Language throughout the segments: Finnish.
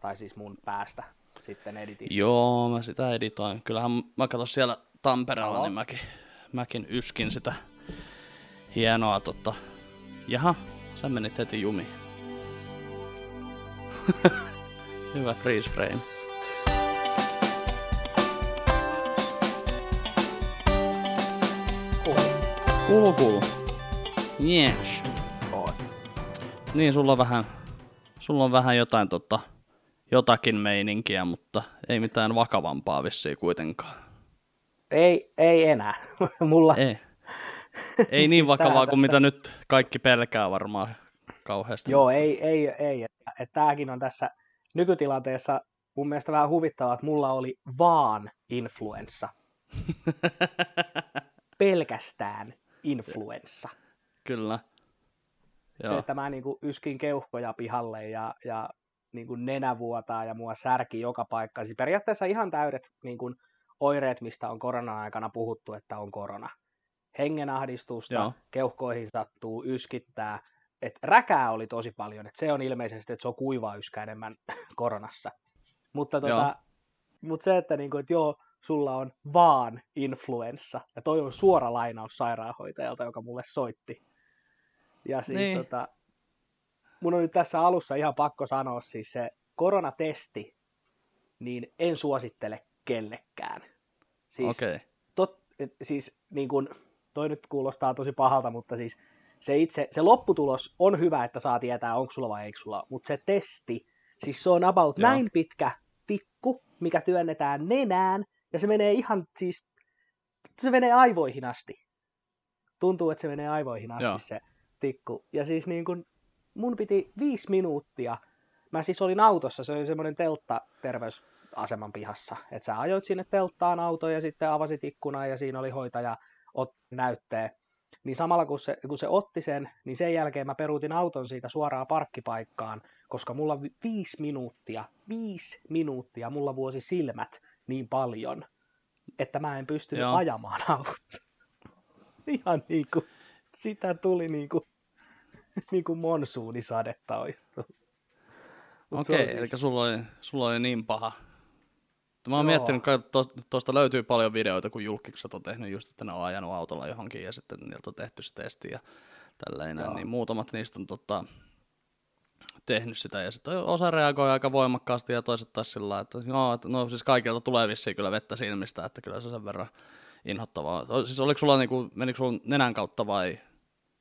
tai siis mun päästä sitten editissä. Joo, mä sitä editoin. Kyllähän mä katson siellä Tampereella, Joo. niin mäkin, mäkin yskin sitä hienoa tota... Jaha, sä menit heti jumiin. Hyvä freeze frame. Kuuluu, kuuluu. Yes. Niin, sulla on vähän, sulla on vähän jotain tota, jotakin meininkiä, mutta ei mitään vakavampaa vissiin kuitenkaan. Ei, ei enää. Mulla, Ei, ei niin vakavaa kuin mitä nyt kaikki pelkää varmaan kauheasti. Joo, ei, ei, ei. Että, että tämäkin on tässä nykytilanteessa mun mielestä vähän huvittavaa, että mulla oli vaan influenssa. Pelkästään influenssa. Kyllä. Se, Joo. että mä niin kuin yskin keuhkoja pihalle ja, ja niin kuin nenä vuotaa ja mua särki joka paikka. Siis periaatteessa ihan täydet niin kuin oireet, mistä on koronan aikana puhuttu, että on korona. Hengenahdistusta, Joo. keuhkoihin sattuu, yskittää. Et räkää oli tosi paljon, että se on ilmeisesti, että se on kuiva yskä enemmän koronassa. Mutta tota, mut se, että, niinku, että joo, sulla on vaan influenssa. Ja toi on suora lainaus sairaanhoitajalta, joka mulle soitti. Ja siis Niin. tota, mun on nyt tässä alussa ihan pakko sanoa siis se koronatesti, niin en suosittele kellekään. Siis. Okay. tot, siis niin kun, toi nyt kuulostaa tosi pahalta, mutta siis se itse, se lopputulos on hyvä, että saa tietää, onko sulla vai eikö sulla, mutta se testi, siis se on about Joo. näin pitkä tikku, mikä työnnetään nenään, ja se menee ihan siis, se menee aivoihin asti. Tuntuu, että se menee aivoihin asti Joo. se tikku. Ja siis niin kun, mun piti viisi minuuttia, mä siis olin autossa, se oli semmoinen teltta terveysaseman pihassa, että sä ajoit sinne telttaan auto ja sitten avasit ikkunan ja siinä oli hoitaja otti näytteen. Niin samalla kun se, kun se otti sen, niin sen jälkeen mä peruutin auton siitä suoraan parkkipaikkaan, koska mulla vi- viisi minuuttia, viisi minuuttia mulla vuosi silmät niin paljon, että mä en pystynyt Joo. ajamaan autoa. Ihan niin kuin, sitä tuli niin kuin, niin kuin monsuunisadetta olisi Okei, eli siis- sulla oli, sulla oli niin paha. Mä oon Joo. miettinyt, että tuosta, löytyy paljon videoita, kun julkikset on tehnyt just, että ne on ajanut autolla johonkin ja sitten niiltä on tehty se testi ja tälleen, Joo. niin muutamat niistä on tota, tehnyt sitä ja sitten osa reagoi aika voimakkaasti ja toiset taas sillä että joo, että no siis kaikilta tulee vissiin kyllä vettä silmistä, että kyllä se sen verran inhottavaa. Siis oliko sulla niinku, menikö sulla nenän kautta vai,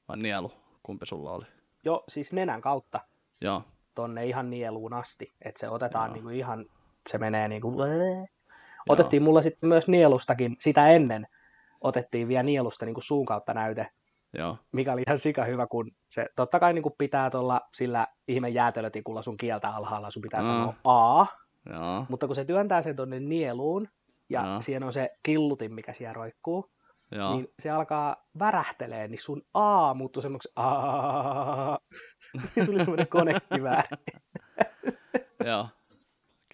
vai nielu, kumpi sulla oli? Jo, siis nenän kautta Joo, tonne ihan nieluun asti, että se otetaan Joo. niinku ihan, se menee niinku, otettiin mulla sitten myös nielustakin, sitä ennen otettiin vielä nielusta niinku suun kautta näyte, joo, mikä oli ihan sika hyvä, kun se totta kai niinku pitää tuolla sillä ihme jäätelötikulla sun kieltä alhaalla, sun pitää Mm. sanoa A, joo, mutta kun se työntää sen tonne nieluun, ja Joo. siinä on se killutin, mikä siellä roikkuu, joo. niin se alkaa värähtelee, niin sun A muuttuu semmoiksi A. Niin tuli semmoinen konekivääri. joo.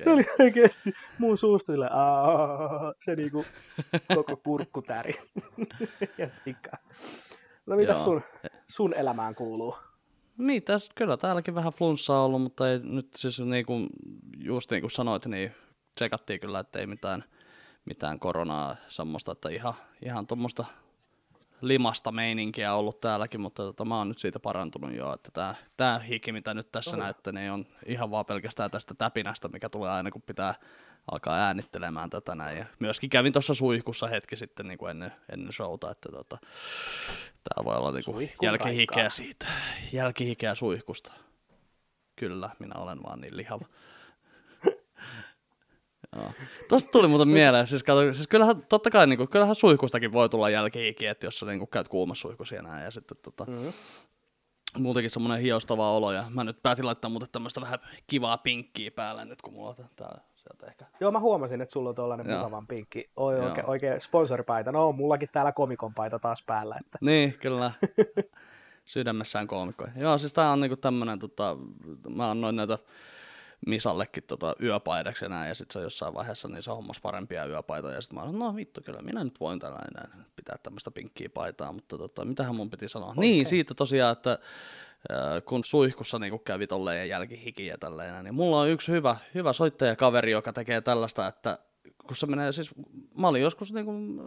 Se oli oikeesti mun suusta sille, se niinku koko kurkku täri. ja sika. No mitä Joo. sun, sun elämään kuuluu? Mitäs, kyllä täälläkin vähän flunssaa ollut, mutta ei nyt siis niin kuin, just niin kuin sanoit, niin tsekattiin kyllä, että ei mitään, mitään koronaa semmoista, että ihan, ihan tuommoista limasta meininkiä ollut täälläkin, mutta tota, mä oon nyt siitä parantunut jo, että tää, tää hiki, mitä nyt tässä Oho. näette, niin on ihan vaan pelkästään tästä täpinästä, mikä tulee aina, kun pitää alkaa äänittelemään tätä näin. Ja myöskin kävin tuossa suihkussa hetki sitten niin kuin ennen, ennen showta, että tota, tää voi olla niin kuin jälkihikeä siitä, jälkihikeä suihkusta. Kyllä, minä olen vaan niin lihava. Joo. Tosta tuli muuten mieleen, siis, kato, siis kyllähän, totta kai, niin kuin, kyllähän suihkustakin voi tulla jälkihiki, että jos sä niin kuin, käyt kuumassa suihkussa ja näin, ja sitten tota, Mm. muutenkin semmoinen hiostava olo, ja mä nyt päätin laittaa muuten tämmöistä vähän kivaa pinkkiä päälle nyt, kun mulla on tää sieltä ehkä. Joo, mä huomasin, että sulla on tuollainen mukavan pinkki. Oi, oikein, oikein sponsoripaita. No, on mullakin täällä komikon paita taas päällä. Että. Niin, kyllä. Sydämessään koomikko. Joo, siis tää on niinku tämmönen, tota, mä annoin näitä Misallekin tota yöpaidaksi ja näin, ja sitten se jossain vaiheessa niin se hommas parempia yöpaitoja, ja sitten mä olin, no vittu, kyllä minä nyt voin tällainen pitää tämmöistä pinkkiä paitaa, mutta tota, mitähän mun piti sanoa? Niin, siitä tosiaan, että kun suihkussa niin kävi tolleen ja jälkihiki ja tälleen, niin mulla on yksi hyvä, hyvä soittajakaveri, joka tekee tällaista, että kun se menee, siis mä olin joskus niin kuin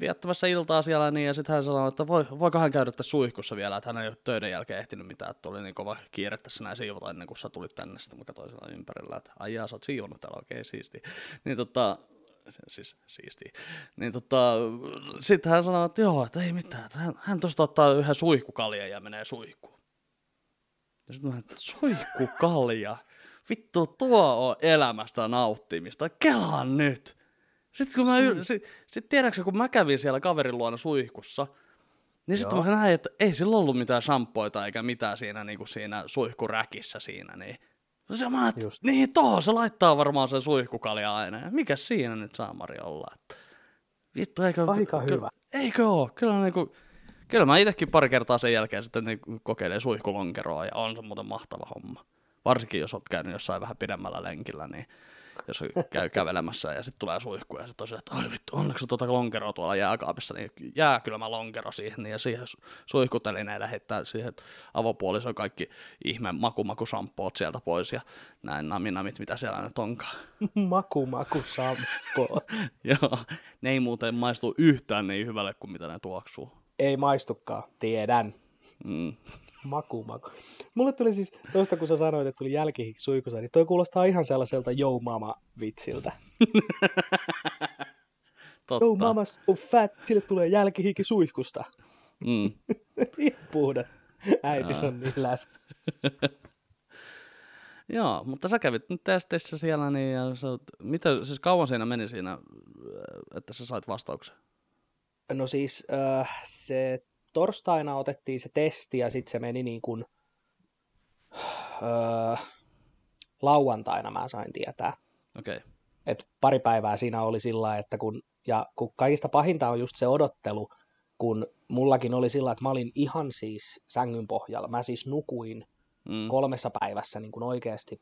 viettämässä iltaa siellä, niin, ja sitten hän sanoi, että voi, voiko hän käydä tässä suihkussa vielä, että hän ei ole töiden jälkeen ehtinyt mitään, että oli niin kova kiire tässä näin siivota ennen kuin sä tulit tänne, sitten mä katsoin siellä ympärillä, että ai jaa, sä oot siivonut täällä oikein okay, siisti. Niin tota, siis siistiä. Niin tota, sitten hän sanoi, että joo, että ei mitään, että hän, hän tuosta ottaa yhden suihkukaljan ja menee suihkuun. Ja sitten mä suihkukalja? Vittu, tuo on elämästä nauttimista. Kelaan nyt! Sitten kun mä, yr... sit, sit tiedätkö, kun mä kävin siellä kaverin luona suihkussa, niin sitten mä näin, että ei sillä ollut mitään shampoita eikä mitään siinä, niin kuin siinä suihkuräkissä siinä, niin se mä et, niin tohon se laittaa varmaan sen suihkukalja aina. Mikä siinä nyt saa Mari olla? Että, vittu, eikö... Aika ky- hyvä. Eikö oo? Kyllä, niin kuin, kyllä mä itsekin pari kertaa sen jälkeen sitten niin kokeilen suihkulonkeroa ja on se muuten mahtava homma. Varsinkin jos oot käynyt jossain vähän pidemmällä lenkillä, niin jos käy kävelemässä ja sitten tulee suihku ja sitten on että ai vittu, onneksi tuota lonkeroa tuolla jääkaapissa, niin jää kyllä mä lonkero siihen niin ja siihen suihkutelineen heittää siihen avopuolison kaikki ihme makumakusampoot sieltä pois ja näin naminamit, mitä siellä nyt onkaan. makumakusampoot. Joo, ne ei muuten maistu yhtään niin hyvälle kuin mitä ne tuoksuu. Ei maistukaan, tiedän. Mm. Maku, maku. Mulle tuli siis, toista kun sä sanoit, että tuli jälkihiki suikussa, niin toi kuulostaa ihan sellaiselta Yo Mama vitsiltä. Totta. Yo Mama on fat, sille tulee jälkihiki suihkusta. Mm. puhdas. Äiti on niin läs. Joo, mutta sä kävit nyt testissä siellä, niin ja sä, mitä, siis kauan siinä meni siinä, että sä sait vastauksen? No siis äh, se torstaina otettiin se testi ja sitten se meni niin kuin, öö, lauantaina mä sain tietää. Okei. Okay. Et pari päivää siinä oli sillä että kun, ja kun kaikista pahinta on just se odottelu, kun mullakin oli sillä että mä olin ihan siis sängyn pohjalla. Mä siis nukuin mm. kolmessa päivässä niin kuin oikeasti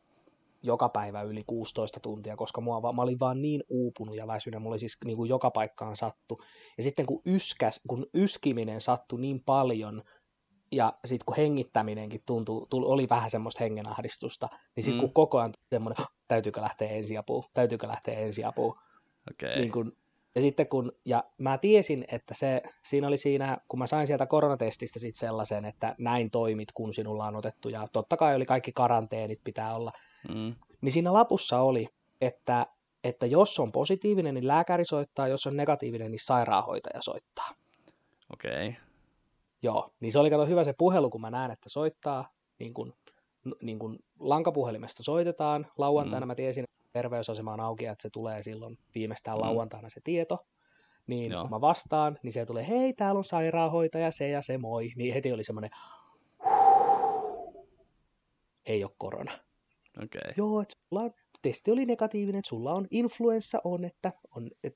joka päivä yli 16 tuntia, koska mua, mä olin vaan niin uupunut ja väsynyt, mulla siis niin kuin joka paikkaan sattu. Ja sitten kun, yskäs, kun yskiminen sattui niin paljon, ja sitten kun hengittäminenkin tuntui, tuli, oli vähän semmoista hengenahdistusta, niin sitten mm. kun koko ajan semmoinen, täytyykö lähteä ensiapuun, täytyykö lähteä ensiapuun. Okay. Niin kun, ja sitten kun, ja mä tiesin, että se, siinä oli siinä, kun mä sain sieltä koronatestistä sitten sellaisen, että näin toimit, kun sinulla on otettu, ja totta kai oli kaikki karanteenit pitää olla, Mm. Niin siinä lapussa oli, että, että jos on positiivinen, niin lääkäri soittaa, jos on negatiivinen, niin sairaanhoitaja soittaa. Okei. Okay. Joo, niin se oli kato hyvä se puhelu, kun mä näen, että soittaa, niin kun, niin kun lankapuhelimesta soitetaan. Lauantaina mm. mä tiesin, että terveysasema on auki, että se tulee silloin viimeistään mm. lauantaina se tieto. Niin Joo. kun mä vastaan, niin se tulee, hei, täällä on sairaanhoitaja, se ja se, moi. Niin heti oli semmoinen, ei ole korona. Okay. Joo, että sulla on, testi oli negatiivinen, että sulla on influenssa on, että on, et,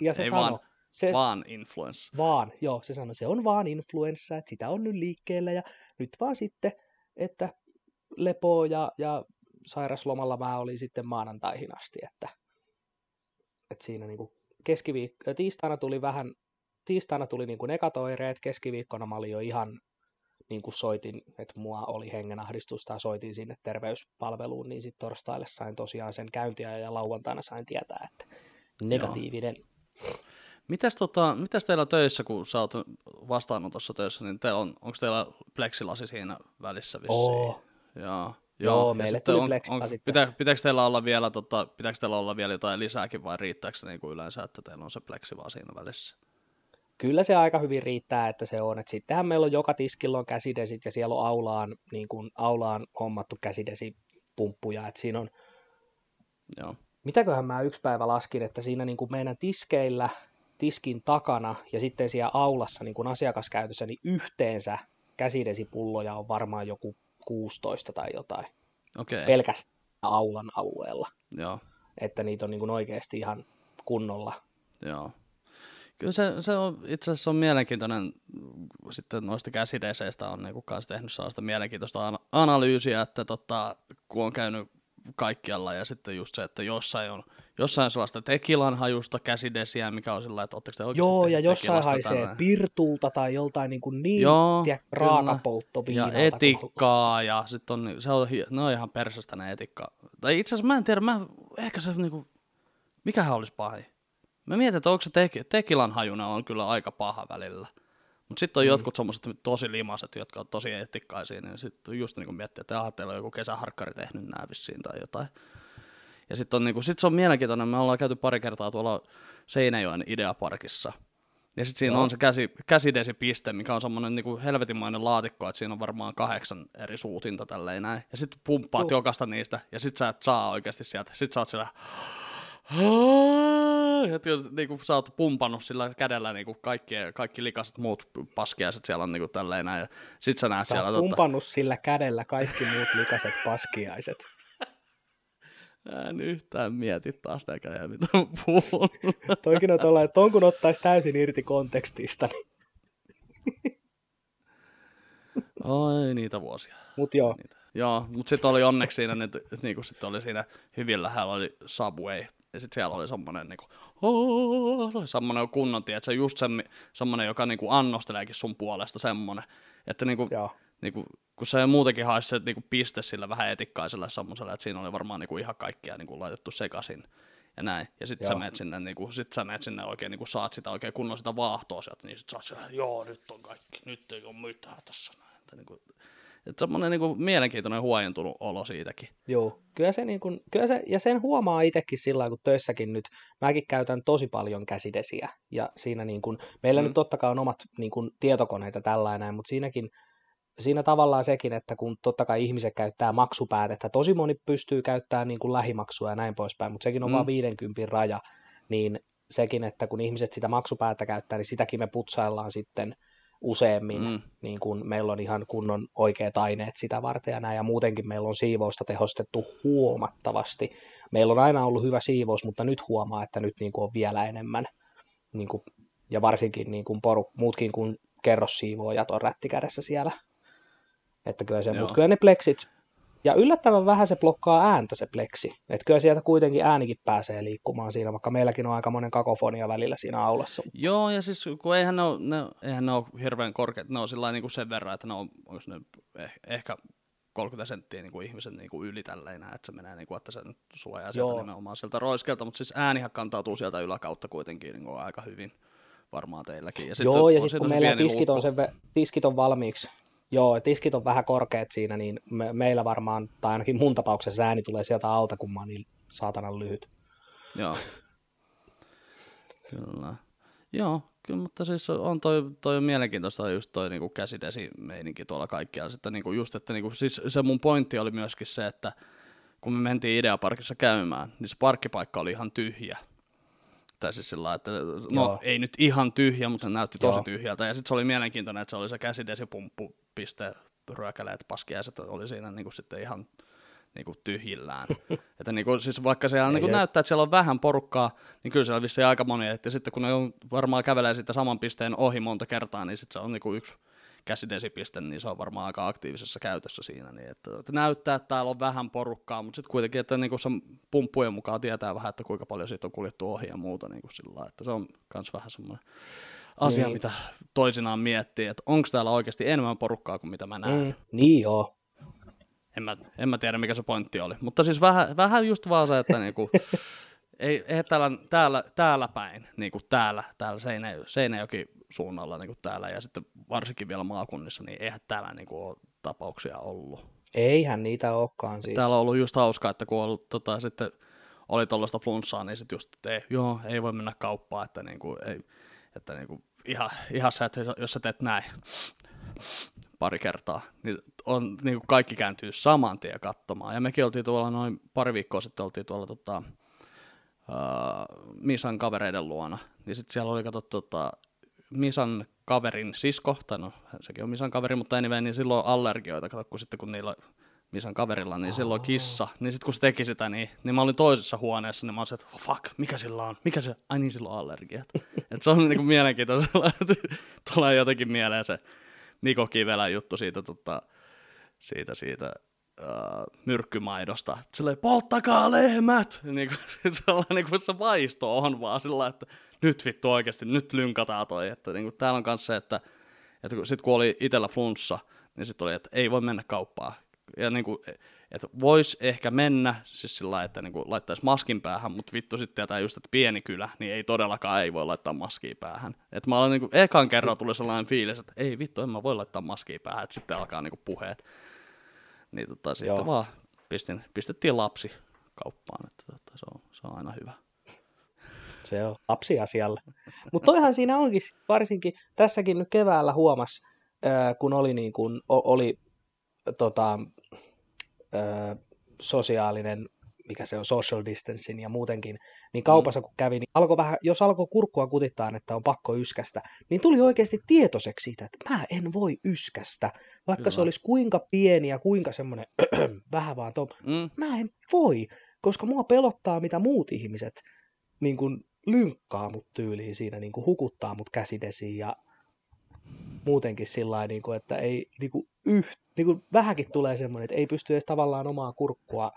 ja se Ei sano, vaan, se, vaan influenssa. Vaan, joo, se sanoi, se on vaan influenssa, että sitä on nyt liikkeellä ja nyt vaan sitten, että lepo ja, ja sairaslomalla mä olin sitten maanantaihin asti, että, että siinä niin keskiviikko, tiistaina tuli vähän, tiistaina tuli niin kuin ekatoireet, keskiviikkona mä olin jo ihan niin kuin soitin, että mua oli hengenahdistusta ja soitin sinne terveyspalveluun, niin sitten torstaille sain tosiaan sen käyntiä ja lauantaina sain tietää, että negatiivinen. Joo. Mitäs, tota, mitäs teillä töissä, kun sä oot vastaanotossa töissä, niin teillä on, onko teillä pleksilasi siinä välissä vissiin? Oo. Joo. Joo, Joo meille tuli on, on, pitää, pitääkö, teillä olla vielä, tota, pitääkö teillä olla vielä jotain lisääkin vai riittääkö se niin kuin yleensä, että teillä on se pleksi vaan siinä välissä? Kyllä se aika hyvin riittää, että se on. Et sittenhän meillä on joka tiskillä on käsidesit ja siellä on aulaan, niin kuin, aulaan hommattu käsidesipumppuja. Et siinä on, Joo. mitäköhän mä yksi päivä laskin, että siinä niin kuin meidän tiskeillä, tiskin takana ja sitten siellä aulassa niin kuin asiakaskäytössä, niin yhteensä käsidesipulloja on varmaan joku 16 tai jotain. Okay. Pelkästään aulan alueella. Joo. Että niitä on niin kuin oikeasti ihan kunnolla. Joo. Kyllä se, se on, itse asiassa on mielenkiintoinen, sitten noista käsideseistä on niin kanssa tehnyt sellaista mielenkiintoista analyysiä, että tota, kun on käynyt kaikkialla ja sitten just se, että jossain on jossain sellaista tekilan hajusta käsidesiä, mikä on sillä että ootteko te oikeasti Joo, ja jossain haisee tällainen? pirtulta tai joltain niin, kuin niin Joo, tiedä, raakapolttoviinalta. Ja kun- etikkaa, ja sitten on, se on, ne on ihan persästä ne etikka. Tai itse asiassa mä en tiedä, mä, ehkä se niinku, mikähän olisi pahin. Mä mietin, että onko se tek, tekilan hajuna on kyllä aika paha välillä. Mutta sitten on mm. jotkut semmoiset tosi limaset, jotka on tosi etikkaisia, niin sitten just niin kuin miettii, että aha, teillä on joku kesäharkkari tehnyt nää vissiin tai jotain. Ja sitten on, niinku, sit se on mielenkiintoinen, me ollaan käyty pari kertaa tuolla Seinäjoen Ideaparkissa. Ja sitten siinä Joo. on se käsi, käsidesipiste, mikä on semmoinen niinku helvetinmainen laatikko, että siinä on varmaan kahdeksan eri suutinta tälleen näin. Ja sitten pumppaat Joo. jokaista niistä, ja sitten sä et saa oikeasti sieltä. Sitten sä oot siellä, tietysti, niinku, sä oot pumpannut sillä kädellä niinku kaikki, kaikki likaset muut paskiaiset siellä on niinku tälleen näin. Ja sit sä näet Sä siellä, tota, pumpannut sillä kädellä kaikki muut likaset paskiaiset. Mä en yhtään mieti taas näköjään, mitä puhun. Toikin on tuolla, että ton kun ottaisi täysin irti kontekstista. Niin. Oi, niitä vuosia. Mut joo, Joo, mutta sitten oli onneksi siinä, että et, niinku, sit oli siinä hyvin lähellä oli Subway. Ja sitten siellä oli semmoinen niinku, semmoinen kunnon, tiedätkö, just se, semmoinen, joka niinku annosteleekin sun puolesta semmoinen. Että niinku, joo. niinku, kun se muutenkin haisi se niinku piste sillä vähän etikkaisella semmoisella, että siinä oli varmaan niinku ihan kaikkia niinku laitettu sekaisin ja näin. Ja sitten sä menet sinne, niinku, sit sä menet sinne oikein, niinku, saat sitä oikein kunnon sitä vaahtoa sieltä, niin sit sä oot siellä, joo, nyt on kaikki, nyt ei ole mitään tässä näin. Että, niinku, että semmoinen niinku, mielenkiintoinen huojentunut olo siitäkin. Joo, kyllä se, niin kun, kyllä se, ja sen huomaa itsekin sillä kun töissäkin nyt, mäkin käytän tosi paljon käsidesiä, ja siinä niin kun, meillä Mm. nyt totta kai on omat niin kun, tietokoneita tällainen, mutta siinäkin, siinä tavallaan sekin, että kun totta kai ihmiset käyttää maksupäätettä, tosi moni pystyy käyttämään niin kun lähimaksua ja näin poispäin, mutta sekin on mm. vain 50 raja, niin sekin, että kun ihmiset sitä maksupäätä käyttää, niin sitäkin me putsaillaan sitten useammin, Mm. niin kun meillä on ihan kunnon oikeat aineet sitä varten ja näin, ja muutenkin meillä on siivousta tehostettu huomattavasti. Meillä on aina ollut hyvä siivous, mutta nyt huomaa, että nyt niin on vielä enemmän, niin kuin, ja varsinkin niin kuin poru, muutkin kuin kerrossiivoojat on rättikädessä siellä. Että kyllä se, mutta kyllä ne pleksit, ja yllättävän vähän se blokkaa ääntä se pleksi. Että kyllä sieltä kuitenkin äänikin pääsee liikkumaan siinä, vaikka meilläkin on aika monen kakofonia välillä siinä aulassa. Joo, ja siis kun eihän ne ole, ne, eihän ne ole hirveän korkeat, ne on sillä niin kuin sen verran, että ne on, onko ne eh, ehkä 30 senttiä niin kuin ihmisen niin kuin yli tälleen, että se menee, niin kuin, että se nyt suojaa sieltä Joo. nimenomaan sieltä roiskelta, mutta siis äänihän kantautuu sieltä yläkautta kuitenkin niin kuin aika hyvin varmaan teilläkin. Ja Joo, ja on sitten siinä kun meillä tiskit on, sen, tiskit on valmiiksi, joo, tiskit on vähän korkeat siinä, niin me, meillä varmaan, tai ainakin mun tapauksessa ääni tulee sieltä alta, kun mä oon niin saatanan lyhyt. Joo. Kyllä. Joo, kyllä, mutta siis on toi, toi on mielenkiintoista just toi niinku käsidesimeininki tuolla kaikkialla. Sitten niinku just, että niinku, siis se mun pointti oli myöskin se, että kun me mentiin Ideaparkissa käymään, niin se parkkipaikka oli ihan tyhjä. Tai siis sillä että no Joo. ei nyt ihan tyhjä, mutta se näytti tosi Joo. tyhjältä. Ja sitten se oli mielenkiintoinen, että se oli se käsidesipumppupiste, ryökäleet, paskiaiset oli siinä niinku sitten ihan niinku tyhjillään. että niinku, siis vaikka siellä niinku jep. näyttää, että siellä on vähän porukkaa, niin kyllä siellä on vissiin aika moni. Ja sitten kun ne on, varmaan kävelee sitten saman pisteen ohi monta kertaa, niin sitten se on niinku yksi käsidesipiste, niin se on varmaan aika aktiivisessa käytössä siinä. Niin että, että näyttää, että täällä on vähän porukkaa, mutta sitten kuitenkin, että niinku se pumppujen mukaan tietää vähän, että kuinka paljon siitä on kuljettu ohi ja muuta niin kuin sillä että se on myös vähän semmoinen asia, Niin. mitä toisinaan miettii, että onko täällä oikeasti enemmän porukkaa kuin mitä mä näen. Mm, niin joo. En mä, en mä tiedä, mikä se pointti oli. Mutta siis vähän, vähän just vaan se, että niinku, ei, ei täällä, täällä, täällä päin, niinku täällä, täällä Seinä, Seinäjoki suunnalla niinku täällä ja sitten varsinkin vielä maakunnissa, niin eihän täällä niinku ole tapauksia ollut. Eihän niitä olekaan siis. Täällä on ollut just hauskaa, että kun on ollut, tota, sitten oli tuollaista flunssaa, niin sitten just, että ei, joo, ei voi mennä kauppaan, että, niinku, ei, että niinku, ihan, ihan sä, että jos sä teet näin pari kertaa, niin on, niin kuin kaikki kääntyy saman tien katsomaan. Ja mekin oltiin tuolla noin pari viikkoa sitten oltiin tuolla tota, uh, Misan kavereiden luona, niin sitten siellä oli katsottu tota, Misan kaverin sisko, tai no sekin on Misan kaveri, mutta anyway, niin silloin on allergioita, kato, kun sitten kun niillä Misan kaverilla, niin silloin kissa, niin sitten kun se teki sitä, niin, niin mä olin toisessa huoneessa, niin mä olin että oh, fuck, mikä sillä on, mikä se, ai niin sillä on allergiat. Et se on niinku mielenkiintoista, että tulee jotenkin mieleen se Niko Kivelän juttu siitä, tota, siitä, siitä äh, myrkkymaidosta. Silleen, polttakaa lehmät! Niin kuin, sellainen niin kuin se vaisto on vaan sillä että nyt vittu oikeasti, nyt lynkataan toi. Että niin kuin, täällä on myös se, että, että kun, sit kun oli itellä flunssa, niin sitten oli, että ei voi mennä kauppaan. Ja niin kuin, että vois ehkä mennä, siis sillä että niin kuin laittaisi maskin päähän, mutta vittu sitten tietää just, että pieni kylä, niin ei todellakaan ei voi laittaa maskia päähän. Että mä olen niin kuin, ekan kerran tuli sellainen fiilis, että ei vittu, en mä voi laittaa maskia päähän, että sitten alkaa niin kuin puheet. Niin tota, sitten Joo. vaan pistin, pistettiin lapsi kauppaan, että tota, se, on, se on aina hyvä. Se on lapsi asialle. Mutta toihan siinä onkin, varsinkin tässäkin nyt keväällä huomas, kun oli, niin kuin, oli tota, sosiaalinen, mikä se on, social distancing ja muutenkin, niin mm. kaupassa kun kävi, niin alkoi vähän, jos alkoi kurkkua kutittaa, että on pakko yskästä, niin tuli oikeasti tietoiseksi siitä, että mä en voi yskästä, vaikka Kyllä. se olisi kuinka pieni ja kuinka semmoinen vähän vaan top, mm. mä en voi, koska mua pelottaa, mitä muut ihmiset niin kuin lynkkaa mut tyyliin siinä, niin kuin hukuttaa mut käsidesiin ja muutenkin sillä niin kuin, että ei niin kuin yht, niin kuin vähänkin tulee semmoinen, että ei pysty edes tavallaan omaa kurkkua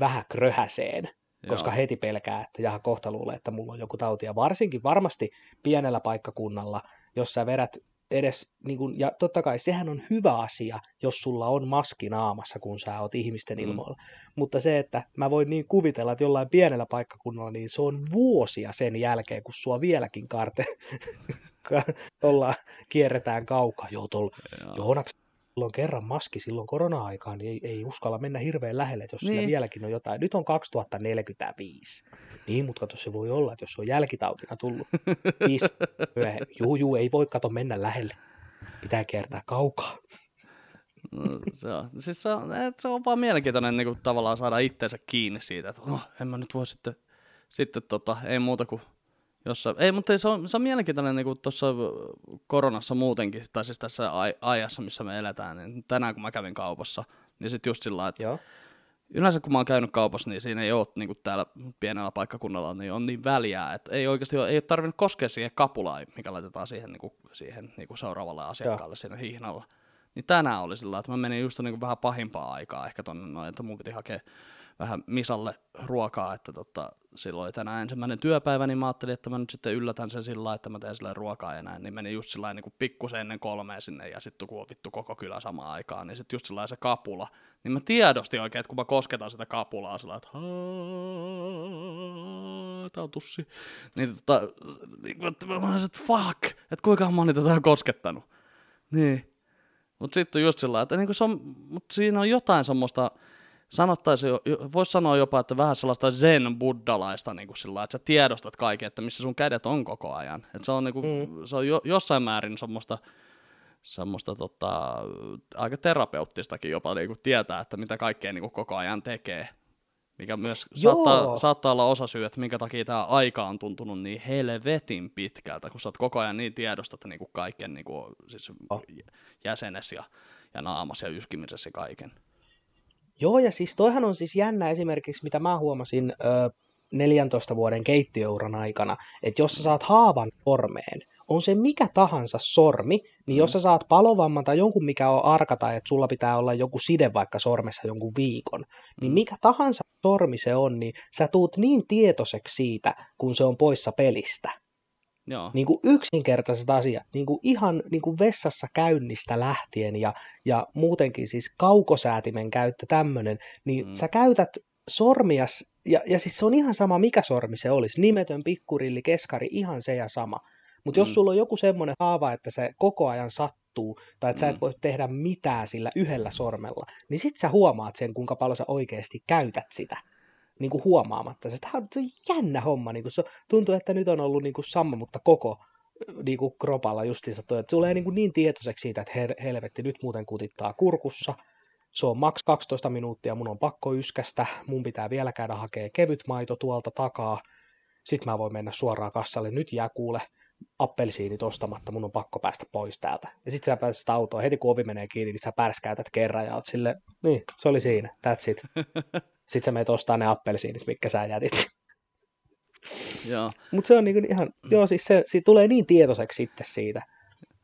vähän kröhäseen, Joo. koska heti pelkää, että jaha kohta luulee, että mulla on joku tauti. Ja varsinkin varmasti pienellä paikkakunnalla, jos sä vedät edes, niin kuin, ja totta kai sehän on hyvä asia, jos sulla on maski naamassa, kun sä oot ihmisten mm. ilmoilla. Mutta se, että mä voin niin kuvitella, että jollain pienellä paikkakunnalla, niin se on vuosia sen jälkeen, kun sua vieläkin karte ollaan, kierretään kaukaa. Joo, tuolla Joonaks silloin kerran maski silloin korona-aikaan, niin ei, ei uskalla mennä hirveän lähelle, jos niin. vieläkin on jotain. Nyt on 2045. Niin, mutta kato, se voi olla, että jos on jälkitautina tullut juu, juu, ei voi kato mennä lähelle. Pitää kiertää kaukaa. No, se, on, siis se, on, se on vaan mielenkiintoinen niin kuin, tavallaan saada itseensä kiinni siitä, että no, en mä nyt voi sitten, sitten tota, ei muuta kuin Jossa, ei, mutta se on, se on mielenkiintoinen niin tuossa koronassa muutenkin, tai siis tässä ajassa, missä me eletään, niin tänään kun mä kävin kaupassa, niin sitten just sillä että Joo. yleensä kun mä oon käynyt kaupassa, niin siinä ei ole niin kuin täällä pienellä paikkakunnalla, niin on niin väliä, että ei oikeasti ole, ei ole tarvinnut koskea siihen kapulaan, mikä laitetaan siihen, niin kuin, siihen niin kuin seuraavalle asiakkaalle Joo. siinä hihnalla. Niin tänään oli sillä että mä menin just niin kuin vähän pahimpaa aikaa ehkä tonne noin, että mun piti hakea vähän Misalle ruokaa, että tota, silloin oli tänään ensimmäinen työpäivä, niin mä ajattelin, että mä nyt sitten yllätän sen sillä että mä teen sille ruokaa ja näin, niin meni just sillä niin pikkusen ennen kolmea sinne ja sitten kun vittu koko kylä samaan aikaan, niin sitten just sillä se kapula, niin mä tiedostin oikein, että kun mä kosketan sitä kapulaa sillä että tää on tussi, niin tota, niin, mä että fuck, että kuinka moni tätä on koskettanut. Niin. Mutta sitten just sillä että niin se on, mut siinä on jotain semmoista, sanottaisiin, voisi sanoa jopa, että vähän sellaista zen-buddalaista, niin kuin sillä, että sä tiedostat kaiken, että missä sun kädet on koko ajan. Että se on, niin kuin, mm. se on jo, jossain määrin semmoista, semmoista tota, aika terapeuttistakin jopa niin kuin tietää, että mitä kaikkea niin kuin koko ajan tekee. Mikä myös saattaa, saattaa olla osa syy, että minkä takia tämä aika on tuntunut niin helvetin pitkältä, kun sä oot koko ajan niin tiedostat niin kuin kaiken niin kuin, siis oh. jäsenes ja, ja naamas ja yskimisessä kaiken. Joo, ja siis toihan on siis jännä esimerkiksi, mitä mä huomasin ö, 14 vuoden keittiöuran aikana, että jos sä saat haavan sormeen, on se mikä tahansa sormi, niin mm. jos sä saat palovamman tai jonkun, mikä on arka tai että sulla pitää olla joku side vaikka sormessa jonkun viikon, niin mm. mikä tahansa sormi se on, niin sä tuut niin tietoiseksi siitä, kun se on poissa pelistä. Joo. Niin kuin yksinkertaiset asiat, niin kuin ihan niin kuin vessassa käynnistä lähtien ja, ja muutenkin siis kaukosäätimen käyttö tämmöinen, niin mm. sä käytät sormia, ja, ja siis se on ihan sama mikä sormi se olisi, nimetön, pikkurilli, keskari, ihan se ja sama. Mutta mm. jos sulla on joku semmoinen haava, että se koko ajan sattuu, tai että mm. sä et mm. voi tehdä mitään sillä yhdellä sormella, niin sit sä huomaat sen, kuinka paljon sä oikeasti käytät sitä niin kuin huomaamatta. Se, on, se on jännä homma. Niin kuin se tuntuu, että nyt on ollut niin kuin sama, mutta koko niin kuin kropalla justiinsa toi. Että tulee niin, kuin niin tietoiseksi siitä, että her, helvetti, nyt muuten kutittaa kurkussa. Se on maks 12 minuuttia, mun on pakko yskästä, mun pitää vielä käydä hakee kevyt maito tuolta takaa. Sitten mä voin mennä suoraan kassalle, nyt jää kuule appelsiinit ostamatta, mun on pakko päästä pois täältä. Ja sitten sä pääset autoon, heti kun ovi menee kiinni, niin sä pärskäytät kerran ja oot sille, niin, se oli siinä, that's it. Sitten sä menet ostaa ne appelsiinit, mitkä sä jätit. Joo. Mutta se on niinku ihan, mm. joo siis se, se tulee niin tietoiseksi sitten siitä.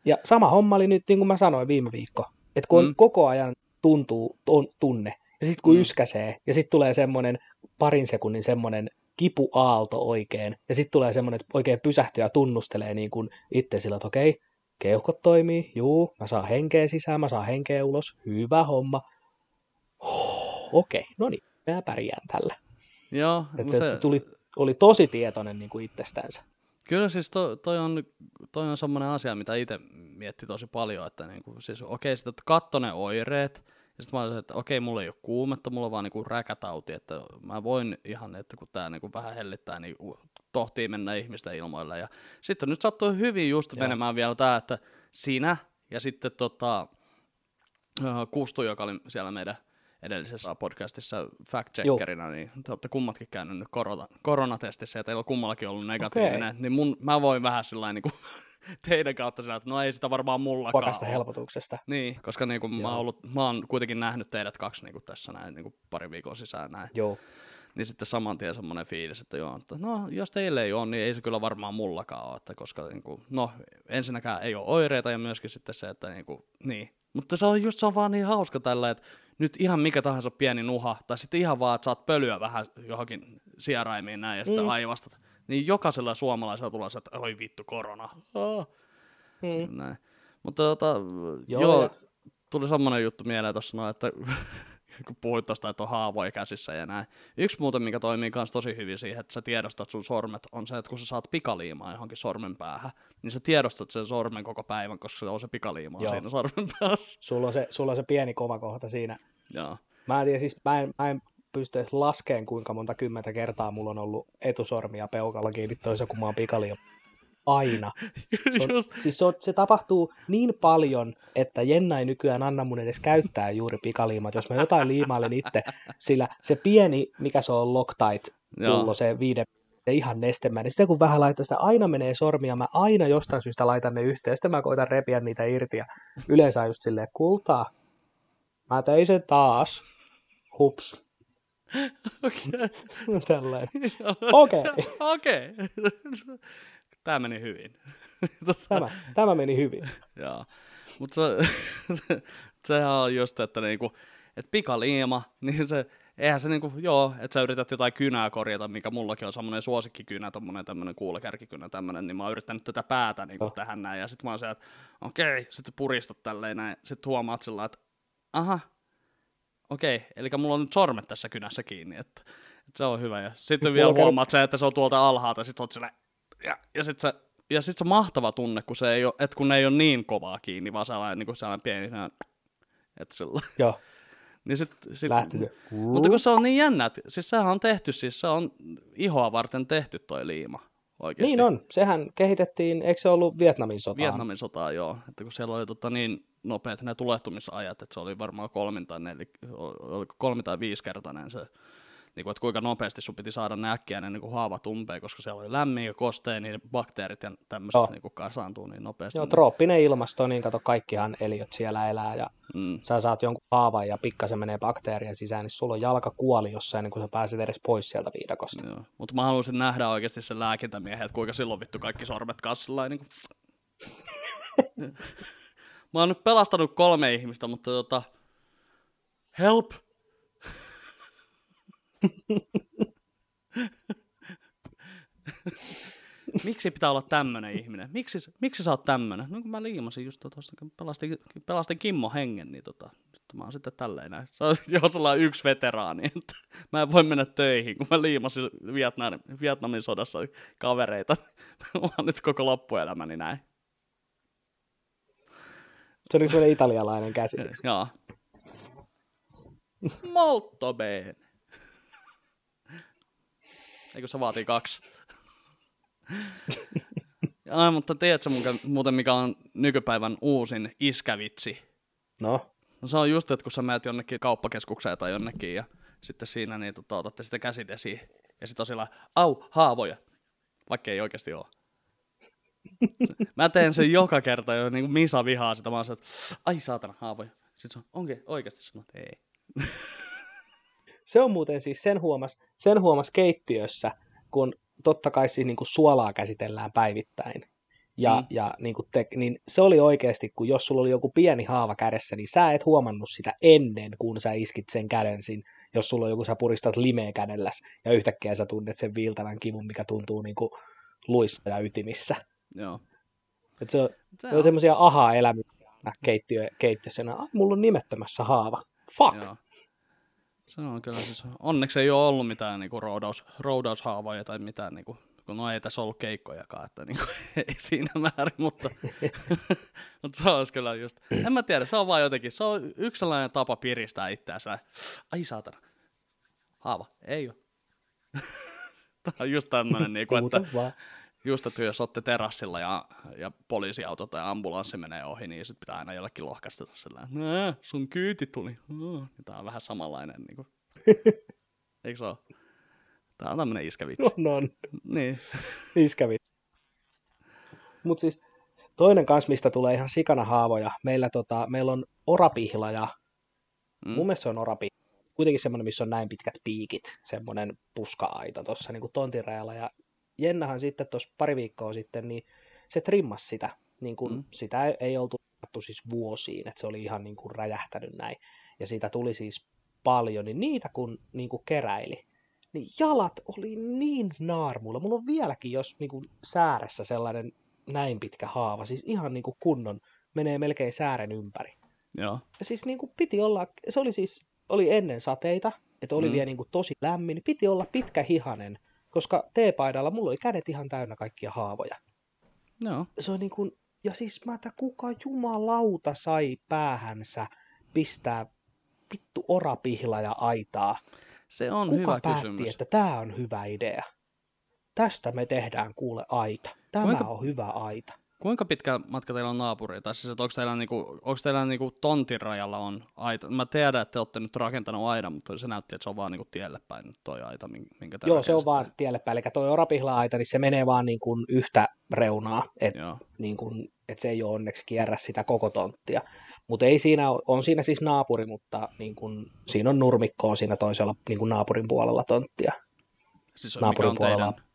Ja sama homma oli nyt, niin kuin mä sanoin viime viikko, että kun mm. koko ajan tuntuu ton, tunne. Ja sitten kun Mm. yskäsee, ja sitten tulee semmoinen parin sekunnin semmoinen kipuaalto oikein, ja sitten tulee semmoinen, että oikein pysähtyy ja tunnustelee niin kuin itse sillä, että okei, keuhkot toimii, juu, mä saan henkeä sisään, mä saan henkeä ulos, hyvä homma. Oh, okei, no niin, mä pärjään tällä. Joo, Et se, se, tuli, oli tosi tietoinen niin kuin itsestänsä. Kyllä siis to, toi on, toi on semmoinen asia, mitä itse mietti tosi paljon, että niinku, siis okei, sitten katso ne oireet, ja sitten mä olisin, että okei, mulla ei ole kuumetta, mulla on vaan niinku räkätauti, että mä voin ihan, että kun tää niinku vähän hellittää, niin tohtii mennä ihmisten ilmoille. Ja sitten nyt sattuu hyvin just Joo. menemään vielä tää, että sinä ja sitten tota, ö, Kustu, joka oli siellä meidän edellisessä podcastissa fact-checkerina, niin te olette kummatkin käynyt nyt korona, koronatestissä ja teillä on kummallakin ollut negatiivinen, okay. niin mun, mä voin vähän sillä niin teidän kautta sillä, että no ei sitä varmaan mullakaan Pakasta ole. helpotuksesta. Niin, koska niin kuin mä, oon ollut, mä oon kuitenkin nähnyt teidät kaksi niin kuin tässä näin niin kuin pari viikon sisään näin. Joo, Niin sitten saman tien semmoinen fiilis, että joo, että no jos teille ei ole, niin ei se kyllä varmaan mullakaan ole, että koska niin kuin, no ensinnäkään ei ole oireita ja myöskin sitten se, että niin, kuin, niin. Mutta se on just se on vaan niin hauska tällä, että nyt ihan mikä tahansa pieni nuha, tai sitten ihan vaan, että saat pölyä vähän johonkin sieraimiin näin ja sitten Mm. aivastat. Niin jokaisella suomalaisella tulee se, että oi vittu korona. Mm. Näin. Mutta tota, joo, Joo, joo ja- tuli semmoinen juttu mieleen tuossa, no, että kun puhuit tuosta, että on haavoja käsissä ja näin. Yksi muuten, mikä toimii myös tosi hyvin siihen, että sä tiedostat sun sormet, on se, että kun sä saat pikaliimaa johonkin sormen päähän, niin sä tiedostat sen sormen koko päivän, koska se on se pikaliima Joo. siinä sormen päässä. sulla, on se, sulla on se pieni kova kohta siinä. Joo. Mä en tiedä, siis mä en, mä en pysty edes laskeen, kuinka monta kymmentä kertaa mulla on ollut etusormia peukalla kiinni toisen, kun mä oon pikaliimaa. Aina. Se, on, Just, siis se, on, se tapahtuu niin paljon, että Jenna ei nykyään anna mun edes käyttää juuri pikaliimat, jos mä jotain liimailen itse, sillä se pieni, mikä se on Loctite pullo, se viiden se ihan nestemäinen. niin Sitten kun vähän laittaa sitä, aina menee sormia, mä aina jostain syystä laitan ne yhteen, sitten mä koitan repiä niitä irti, ja yleensä just silleen, kultaa, mä tein sen taas, hups, Okei. tällainen. Okei, Okei. Tämä meni hyvin. Tota, tämä, tämä meni hyvin. Joo. Mutta se, se, sehän on just, että niinku, et pikaliima, niin se, eihän se niinku, joo, että sä yrität jotain kynää korjata, mikä mullakin on semmoinen suosikkikynä, tommonen tämmönen kuulekärkikynä tämmönen, niin mä oon yrittänyt tätä päätä niinku Joo. tähän näin, ja sit mä oon se, että okei, sitten puristat tälleen näin, sit huomaat sillä että aha, okei, eli mulla on nyt sormet tässä kynässä kiinni, että, että se on hyvä, ja sitten vielä huomaat se, että se on tuolta alhaalta, sit oot sillä, ja, ja sit se, ja sit se mahtava tunne, kun se ei ole, että kun ne ei ole niin kovaa kiinni, vaan sellainen, niin kuin sellainen pieni, sellainen, että sillä, Joo, niin sit, sit lähti se. mutta kun se on niin jännä, että siis sehän on tehty, siis se on ihoa varten tehty toi liima oikeasti. Niin on, sehän kehitettiin, eikö se ollut Vietnamin sotaan? Vietnamin sotaa, joo. Että kun siellä oli tota, niin nopeat ne tulehtumisajat, että se oli varmaan kolmin tai, neli, oliko kolmi tai viisikertainen se, niin kuin, että kuinka nopeasti sun piti saada ne äkkiä ne niin kuin haavat umpeen, koska siellä oli lämmin ja kostea, niin bakteerit ja tämmöiset Joo. niin kuin kasaantuu niin nopeasti. Joo, trooppinen ilmasto, niin kato, kaikkihan eliöt siellä elää ja mm. sä saat jonkun haavan ja pikkasen menee bakteerien sisään, niin sulla on jalka kuoli jossain, niin kun sä pääset edes pois sieltä viidakosta. Joo. Mutta mä haluaisin nähdä oikeasti sen lääkintämiehen, että kuinka silloin vittu kaikki sormet kanssa niin kuin... Mä oon nyt pelastanut kolme ihmistä, mutta tota... Help! Miksi pitää olla tämmönen ihminen? Miksi, miksi sä oot tämmönen? No kun mä liimasin just tuosta, kun pelastin, pelastin Kimmo hengen, niin tota, mä oon sitten tälleen näin. Se on jo sellainen yksi veteraani, että mä en voi mennä töihin, kun mä liimasin Vietnamin, Vietnamin sodassa kavereita. mä oon nyt koko loppuelämäni näin. Se oli sellainen italialainen käsitys. Joo. Molto bene. Eikö se vaatii kaksi? Ai, mutta tiedätkö muuten, muuten, mikä on nykypäivän uusin iskävitsi? No, No se on just, että kun sä menet jonnekin kauppakeskukseen tai jonnekin ja sitten siinä niin tota, otatte sitä käsidesiä ja sitten on sillä, au, haavoja, vaikka ei oikeasti ole. Mä teen sen joka kerta jo, niin kuin Misa vihaa sitä, mä oon että ai saatana, haavoja. Sitten se on, onkin oikeasti sanoo, että ei. se on muuten siis sen huomas, sen huomas keittiössä, kun totta kai siis niin kuin suolaa käsitellään päivittäin. ja, Mm. ja niin, kuin te, niin se oli oikeasti, kun jos sulla oli joku pieni haava kädessä, niin sä et huomannut sitä ennen, kun sä iskit sen käden siinä, jos sulla on joku, sä puristat limeä kädelläs, ja yhtäkkiä sä tunnet sen viiltävän kivun, mikä tuntuu niin kuin luissa ja ytimissä. Joo. Et se on, Se se on semmoisia aha-elämyksiä keittiö, keittiössä. Ai, mulla on nimettömässä haava. Fuck. Joo. Se on kyllä siis, onneksi ei ole ollut mitään niinku roudaus, roudaushaavoja tai mitään, niinku, kun no ei tässä ollut keikkojakaan, että niinku, ei siinä määrin, mutta, mutta se olisi kyllä just, en mä tiedä, se on vaan jotenkin, se on yksi sellainen tapa piristää itseään, ai saatana, haava, ei ole. Tämä on just tämmöinen, niinku, että. Just, että jos olette terassilla ja, ja poliisiauto tai ambulanssi menee ohi, niin sitten pitää aina jollekin lohkaista sillä sun kyyti tuli. Oh. Tämä on vähän samanlainen. Niin kuin. Eikö se ole? Tämä on tämmöinen iskävitsi. On, on. Niin. Iskävi. Mutta siis toinen kans, mistä tulee ihan sikana haavoja. Meillä, tota, meillä on orapihla ja Mm. mun mielestä se on orapi. Kuitenkin semmoinen, missä on näin pitkät piikit. Semmoinen puska-aita tuossa niin tontin rajalla. Ja Jennahan sitten tuossa pari viikkoa sitten, niin se trimmas sitä. Niin kun Mm. Sitä ei, oltu siis vuosiin, että se oli ihan niin kuin räjähtänyt näin. Ja siitä tuli siis paljon, niin niitä kun niin kuin keräili, niin jalat oli niin naarmuilla. Mulla on vieläkin, jos niin kuin sääressä sellainen näin pitkä haava, siis ihan niin kuin kunnon, menee melkein säären ympäri. Joo. Ja siis niin kuin piti olla, se oli siis, oli ennen sateita, että oli Mm. vielä niin kuin tosi lämmin, piti olla pitkä hihanen, koska teepaidalla mulla oli kädet ihan täynnä kaikkia haavoja. Joo. Se on niin kuin, ja siis mä, että kuka jumalauta sai päähänsä pistää vittu orapihla ja aitaa. Se on Kuka hyvä päätti, kysymys. että tämä on hyvä idea? Tästä me tehdään kuule aita. Tämä Kuinka- on hyvä aita. Kuinka pitkä matka teillä on naapuriin? Tai siis, onko teillä, niinku, onko teillä niinku tontin rajalla on aita? Mä tiedän, että te olette nyt rakentanut aidan, mutta se näytti, että se on vaan niinku tielle päin nyt toi aita, min- minkä Joo, se on vaan tielle päin. Eli toi orapihla-aita, niin se menee vaan niin kuin yhtä reunaa. Että Joo. niin kuin, et se ei ole onneksi kierrä sitä koko tonttia. Mutta ei siinä, ole- on siinä siis naapuri, mutta niin kuin, siinä on nurmikkoa siinä toisella niin kuin naapurin puolella tonttia. Siis Naapurin mikä on teidän puolella.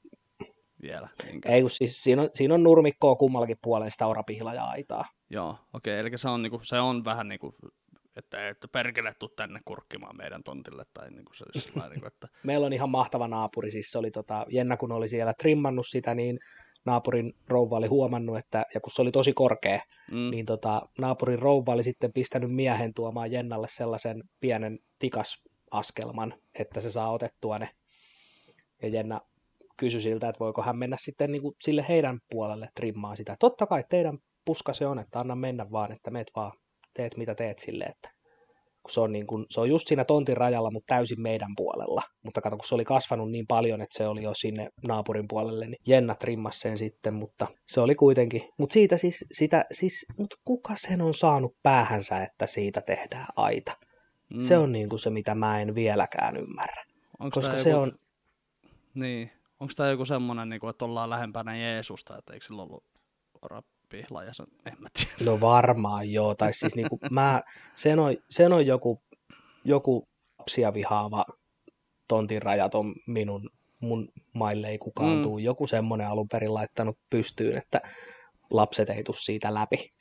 Vielä? Minkä? Ei, kun siis siinä on, siinä on nurmikkoa kummallakin puolella sitä orapihla ja aitaa. Joo, okei, eli se on, niinku, se on vähän niin kuin, että, että perkele tuu tänne kurkkimaan meidän tontille, tai niinku se olisi sillä niinku, että Meillä on ihan mahtava naapuri, siis se oli tota, Jenna kun oli siellä trimmannut sitä, niin naapurin rouva oli huomannut, että, ja kun se oli tosi korkea, mm, niin tota, naapurin rouva oli sitten pistänyt miehen tuomaan Jennalle sellaisen pienen tikasaskelman, että se saa otettua ne. Ja Jenna kysyi siltä, että voiko hän mennä sitten niin kuin sille heidän puolelle trimmaan sitä. Totta kai teidän puska se on, että anna mennä vaan, että meet vaan, teet mitä teet sille, että kun se on, niin kuin, se on just siinä tontin rajalla, mutta täysin meidän puolella. Mutta kato, kun se oli kasvanut niin paljon, että se oli jo sinne naapurin puolelle, niin Jenna trimmasi sen sitten, mutta se oli kuitenkin. Mutta siitä siis, sitä, siis, mutta kuka sen on saanut päähänsä, että siitä tehdään aita? mm, Se on niin kuin se, mitä mä en vieläkään ymmärrä. onks Koska se joku, on, Niin, onko tämä joku semmoinen, niinku, että ollaan lähempänä Jeesusta, että eikö sillä ollut rapihla ja se, en mä tiedä. no varmaan joo, tai siis niin kuin mä, sen on, sen on joku, joku lapsia vihaava tontin rajaton minun, mun maille ei kukaan Mm. tuu. Joku semmoinen alun perin laittanut pystyyn, että lapset ei tuu siitä läpi.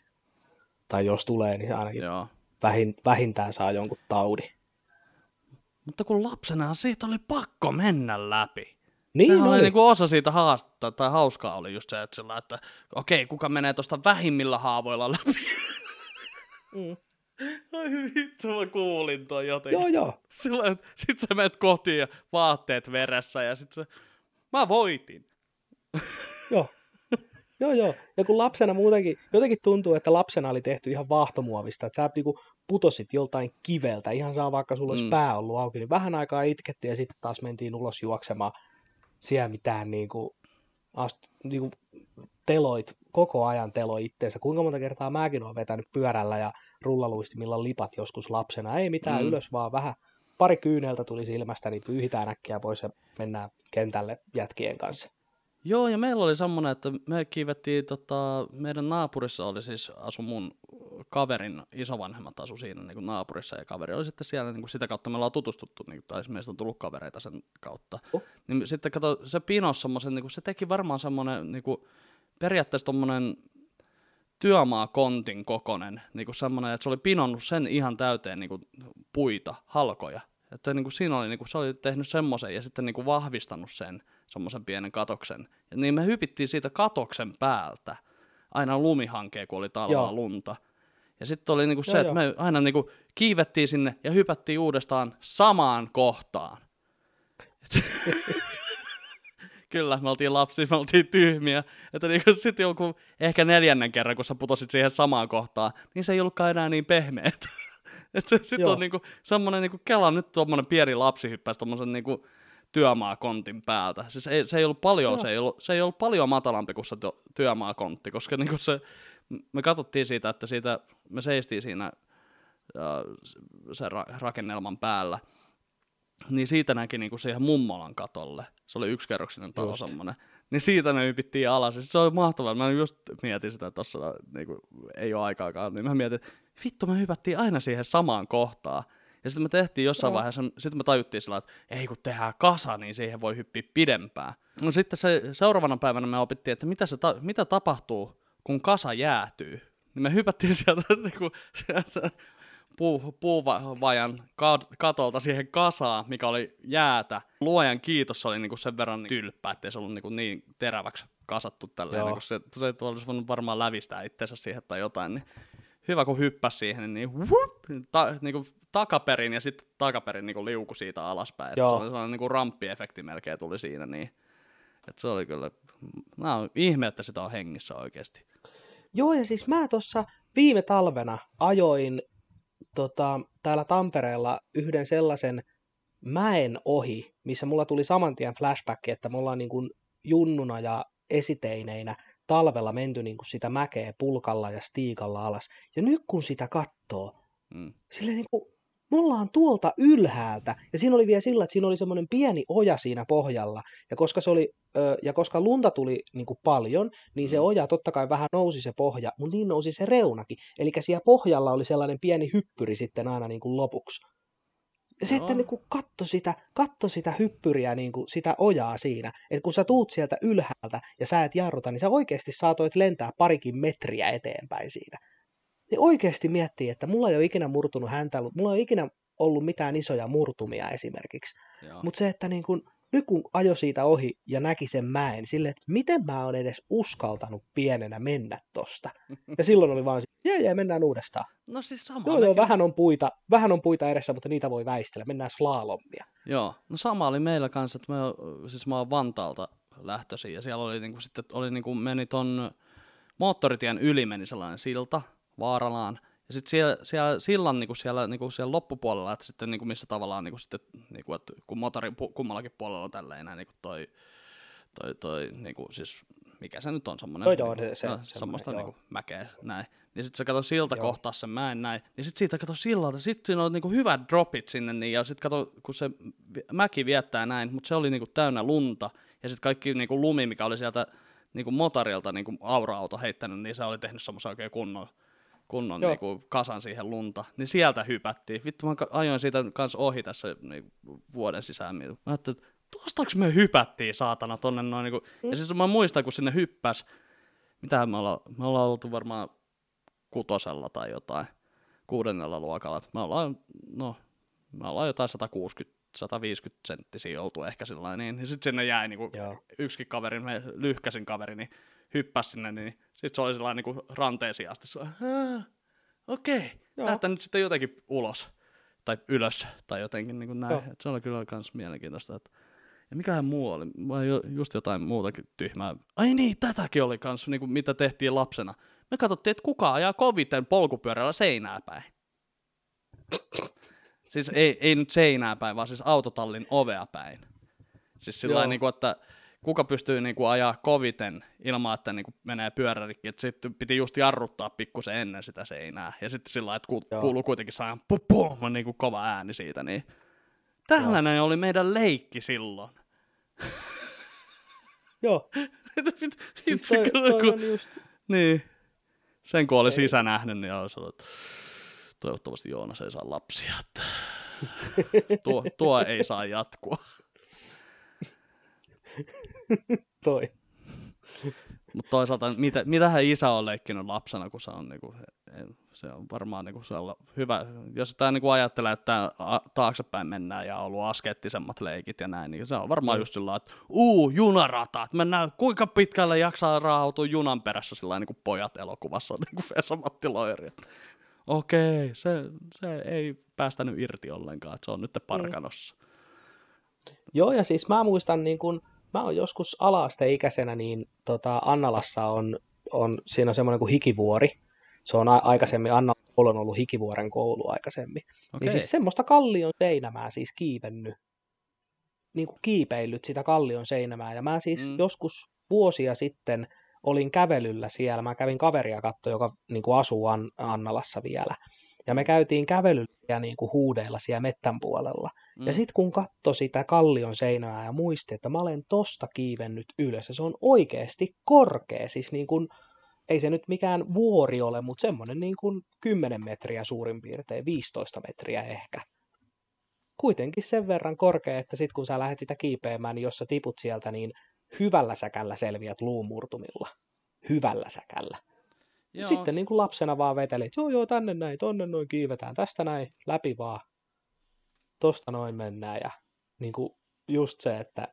Tai jos tulee, niin ainakin Joo. vähin, vähintään saa jonkun taudin. Mutta kun lapsena siitä oli pakko mennä läpi. Niin Sehän oli oli. niinku osa siitä haastetta, tai hauskaa oli just se, että, sillä, että okei, kuka menee tuosta vähimmillä haavoilla läpi. Mm. Ai vittu, mä kuulin toi jotenkin. Joo, joo. Sillä, että sit sä menet kotiin ja vaatteet veressä ja sit sä, mä voitin. Joo. joo, joo. Ja kun lapsena muutenkin, jotenkin tuntuu, että lapsena oli tehty ihan vaahtomuovista, että sä niinku putosit joltain kiveltä, ihan saa vaikka sulla olisi mm. pää ollut auki, niin vähän aikaa itkettiin ja sitten taas mentiin ulos juoksemaan. Siellä mitään niinku, ast, niinku teloit, koko ajan teloi itteensä. Kuinka monta kertaa mäkin olen vetänyt pyörällä ja rullaluistimilla lipat joskus lapsena. Ei mitään mm. ylös, vaan vähän pari kyyneltä tuli silmästä, niin pyyhitään äkkiä pois ja mennään kentälle jätkien kanssa. Joo, ja meillä oli semmonen, että me kiivettiin, tota, meidän naapurissa oli siis, asu mun kaverin isovanhemmat asu siinä niin kuin naapurissa, ja kaveri oli sitten siellä, niin kuin sitä kautta me ollaan tutustuttu, niin, tai meistä on tullut kavereita sen kautta. Oh. Niin sitten kato, se pinos semmoisen, niin kuin, se teki varmaan semmonen, niin kuin, periaatteessa tommonen työmaakontin kokonen, niin kuin semmoinen, että se oli pinonnut sen ihan täyteen niin kuin puita, halkoja. Että niin kuin siinä oli, niin kuin, se oli tehnyt semmoisen ja sitten niin kuin vahvistanut sen semmoisen pienen katoksen. Ja niin me hypittiin siitä katoksen päältä aina lumihankeen, kun oli talvella Joo. lunta. Ja sitten oli niinku se, Joo, että me aina niinku kiivettiin sinne ja hypättiin uudestaan samaan kohtaan. Kyllä, me oltiin lapsia, me oltiin tyhmiä. Että niinku sitten joku ehkä neljännen kerran, kun sä putosit siihen samaan kohtaan, niin se ei ollutkaan enää niin pehmeet. Että sitten on niinku semmoinen niinku Kela nyt tuommoinen pieni lapsi hyppäsi tuommoisen niinku työmaakontin päältä. Siis ei, se ei ollut paljon, se ei ollut, se ei ollut paljon matalampi kuin se työ- työmaakontti, koska niinku se, me katsottiin siitä, että siitä, me seistiin siinä se ra- rakennelman päällä, niin siitä näki niinku siihen mummolan katolle. Se oli yksikerroksinen talo semmoinen. Niin siitä me hypittiin alas. Ja sit se oli mahtavaa. Mä just mietin sitä tuossa, niinku, ei ole aikaakaan, niin mä mietin, että vittu me hypättiin aina siihen samaan kohtaan. Ja sitten me tehtiin jossain Joo. vaiheessa, sitten me tajuttiin sillä, että ei kun tehdään kasa, niin siihen voi hyppiä pidempään. No sitten se, seuraavana päivänä me opittiin, että mitä, se ta- mitä tapahtuu, kun kasa jäätyy. Niin me hypättiin sieltä, niinku, sieltä puu, puuvajan ka- katolta siihen kasaan, mikä oli jäätä. Luojan kiitos se oli niinku sen verran tylppä, ettei se ollut niinku niin teräväksi kasattu tälleen, Joo. niinku se, se olisi voinut varmaan lävistää itsensä siihen tai jotain, niin hyvä kun hyppäsi siihen, niin whoop, ta, niinku takaperin ja sitten takaperin niinku liuku siitä alaspäin. Joo. se oli sellainen niinku ramppiefekti melkein tuli siinä, niin että se oli kyllä, mä on ihme, että sitä on hengissä oikeasti. Joo, ja siis mä tuossa viime talvena ajoin tota, täällä Tampereella yhden sellaisen mäen ohi, missä mulla tuli saman tien flashback, että me ollaan niin kuin junnuna ja esiteineinä talvella menty niin kuin sitä mäkeä pulkalla ja stiikalla alas. Ja nyt kun sitä katsoo, Mm. sille niin kuin, me ollaan tuolta ylhäältä, ja siinä oli vielä sillä, että siinä oli semmoinen pieni oja siinä pohjalla, ja koska, se oli, ö, ja koska lunta tuli niin kuin paljon, niin se Mm. oja totta kai vähän nousi se pohja, mutta niin nousi se reunakin, eli siellä pohjalla oli sellainen pieni hyppyri sitten aina niin kuin lopuksi. Ja se, että niin kuin katso, sitä, katso sitä hyppyriä, niin kuin sitä ojaa siinä, että kun sä tuut sieltä ylhäältä ja sä et jarruta, niin sä oikeasti saatoit lentää parikin metriä eteenpäin siinä niin oikeasti miettii, että mulla ei ole ikinä murtunut häntä, mulla ei ole ikinä ollut mitään isoja murtumia esimerkiksi. Mutta se, että niin kun, nyt kun ajo siitä ohi ja näki sen mäen, silleen, että miten mä oon edes uskaltanut pienenä mennä tosta. Ja silloin oli vaan, jee, jee, mennään uudestaan. No siis sama. Joo, joo, vähän on puita, vähän on puita edessä, mutta niitä voi väistellä. Mennään slalommia. Joo, no sama oli meillä kanssa, että me, siis mä oon Vantaalta lähtöisin ja siellä oli niinku sitten, oli niinku, meni ton moottoritien yli meni sellainen silta Vaaralaan. Ja sitten siellä, siellä sillan niinku siellä, niinku siellä loppupuolella, että sitten niinku missä tavallaan niinku sitten, niinku, että kun motorin pu, kummallakin puolella on tälleen näin niinku toi, toi, toi niinku siis, mikä se nyt on semmoinen, Joo, joo, niinku, se- no, semmoista joo. niinku mäkeä näin. Niin sitten se kato silta Joo. kohtaa sen mäen näin, niin sitten siitä kato sillalta, sitten siinä oli niinku hyvät dropit sinne, niin, ja sitten kato, kun se mäki viettää näin, mutta se oli niinku täynnä lunta, ja sitten kaikki niinku lumi, mikä oli sieltä niinku motorilta niinku aura-auto heittänyt, niin se oli tehnyt semmoisen oikein kunnon, kunnon Joo. niinku kasan siihen lunta. Niin sieltä hypättiin. Vittu, mä ajoin siitä kanssa ohi tässä niin vuoden sisään. Mä ajattelin, että me hypättiin saatana tonne noin. Niinku. Mm. Ja siis mä muistan, kun sinne hyppäs, mitä me ollaan, me ollaan oltu varmaan kutosella tai jotain, kuudennella luokalla. Me ollaan, no, me ollaan jotain 160 150 senttisiä oltu ehkä sillä niin, niin sitten sinne jäi niinku yksikin kaveri, me lyhkäsin kaveri, niin hyppäsi sinne, niin sitten se oli sellainen niinku ranteisiin asti. Se, oli, "Aa, Okei, Joo. lähtää nyt sitten jotenkin ulos tai ylös tai jotenkin niin kuin näin. Joo. Et se oli kyllä myös mielenkiintoista. Että... Ja mikähän muu oli? Mä jo, just jotain muutakin tyhmää. Ai niin, tätäkin oli kans, niin kuin mitä tehtiin lapsena. Me katsottiin, että kuka ajaa koviten polkupyörällä seinää päin. Siis ei, ei nyt seinää päin, vaan siis autotallin ovea päin. Siis sillä niin kuin, että kuka pystyy niin kuin, ajaa koviten ilman, että niin kuin, menee pyörä rikki. Että sitten piti just jarruttaa pikkusen ennen sitä seinää. Ja sitten sillä lailla, että ku, Joo. kuuluu kuitenkin sellainen pum, pum, niin kuin kova ääni siitä. Niin. Tällainen oli meidän leikki silloin. Joo, Sit- siis toi, toi kun- just, Niin. Sen kun olisi Ei. isä nähnyt, niin olisi ollut, että toivottavasti Joonas ei saa lapsia. Tuo, tuo ei saa jatkua. toi. Mutta toisaalta, mitä, mitähän isä on leikkinyt lapsena, kun se on, niinku, se on varmaan niinku hyvä. Jos tämä niinku ajattelee, että taaksepäin mennään ja on ollut askeettisemmat leikit ja näin, niin se on varmaan mm. just sillä että uu, junarata, että mennään, kuinka pitkälle jaksaa raahautua junan perässä sillä niin kuin pojat elokuvassa, niin kuin Vesa-Matti Loiri. Okei, se, se ei päästänyt irti ollenkaan, että se on nyt parkanossa. Mm. Joo, ja siis mä muistan, niin kun, mä oon joskus ala-asteikäisenä, niin tota, Annalassa on, on, siinä on semmoinen kuin hikivuori. Se on a- aikaisemmin, Anna on ollut hikivuoren koulu aikaisemmin. Okay. Niin siis semmoista kallion seinämää siis kiivennyt, niin kuin kiipeillyt sitä kallion seinämää. Ja mä siis mm. joskus vuosia sitten olin kävelyllä siellä. Mä kävin kaveria katto, joka niin kuin asuu An- Annalassa vielä. Ja me käytiin kävelyllä niin kuin huudeilla siellä mettän puolella. Mm. Ja sitten kun katsoi sitä kallion seinää ja muisti, että mä olen tosta kiivennyt ylös, ja se on oikeasti korkea, siis niin kuin, ei se nyt mikään vuori ole, mutta semmoinen niin kuin 10 metriä suurin piirtein, 15 metriä ehkä. Kuitenkin sen verran korkea, että sitten kun sä lähdet sitä kiipeämään, niin jos sä tiput sieltä, niin hyvällä säkällä selviät luumurtumilla. Hyvällä säkällä. Joo. Sitten niin kuin lapsena vaan vetelit, joo joo, tänne näin, tonne noin kiivetään, tästä näin, läpi vaan tosta noin mennään ja niin kuin just se, että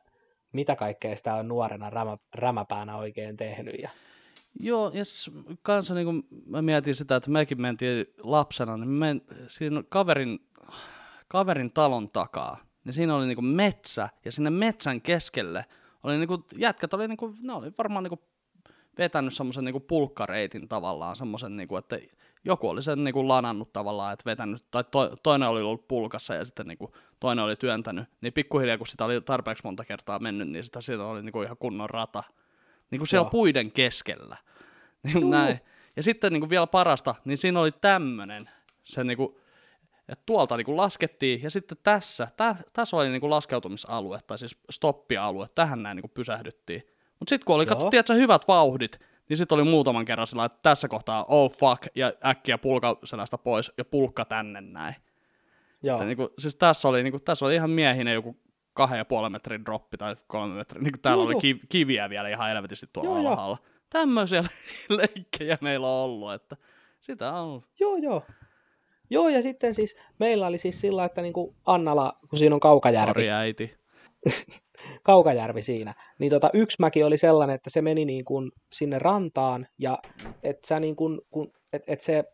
mitä kaikkea sitä on nuorena rämä, rämäpäänä oikein tehnyt. Ja... Joo, ja kanssa niin kuin mä mietin sitä, että mekin mentiin lapsena, niin me siinä kaverin, kaverin talon takaa, niin siinä oli niin kuin metsä, ja sinne metsän keskelle oli niin kuin, jätkät oli, niin kuin, ne oli varmaan niin kuin vetänyt semmoisen niin pulkkareitin tavallaan, semmoisen, niin kuin, että joku oli sen niin kuin lanannut tavallaan, että vetänyt, tai to, toinen oli ollut pulkassa ja sitten niin kuin, toinen oli työntänyt, niin pikkuhiljaa kun sitä oli tarpeeksi monta kertaa mennyt, niin sitä siinä oli niin kuin ihan kunnon rata, niin kuin siellä Joo. puiden keskellä. Niin näin. Ja sitten niin kuin vielä parasta, niin siinä oli tämmöinen, se niin kuin, että tuolta niin kuin laskettiin, ja sitten tässä, tä, tässä oli niin kuin laskeutumisalue, tai siis stoppialue, tähän näin niin kuin pysähdyttiin. Mutta sitten kun oli, katsottiin, että hyvät vauhdit, niin sitten oli muutaman kerran sillä että tässä kohtaa oh fuck, ja äkkiä pulka selästä pois, ja pulkka tänne näin. Joo. Että, niin kuin, siis tässä oli, niin kuin, tässä oli ihan miehinen joku kahden ja puolen metrin droppi tai kolme metrin, niin kuin täällä joo, oli kiv- kiviä vielä ihan helvetisti tuolla joo, alhaalla. Joo. Tämmöisiä leikkejä meillä on ollut, että sitä on. Joo, joo. Joo, ja sitten siis meillä oli siis sillä, että niin kuin Annala, kun siinä on Kaukajärvi. Sori äiti. Kaukajärvi siinä. Niin tota, yksi mäki oli sellainen, että se meni niin kuin sinne rantaan ja et sä niin kuin, kun, et, et se,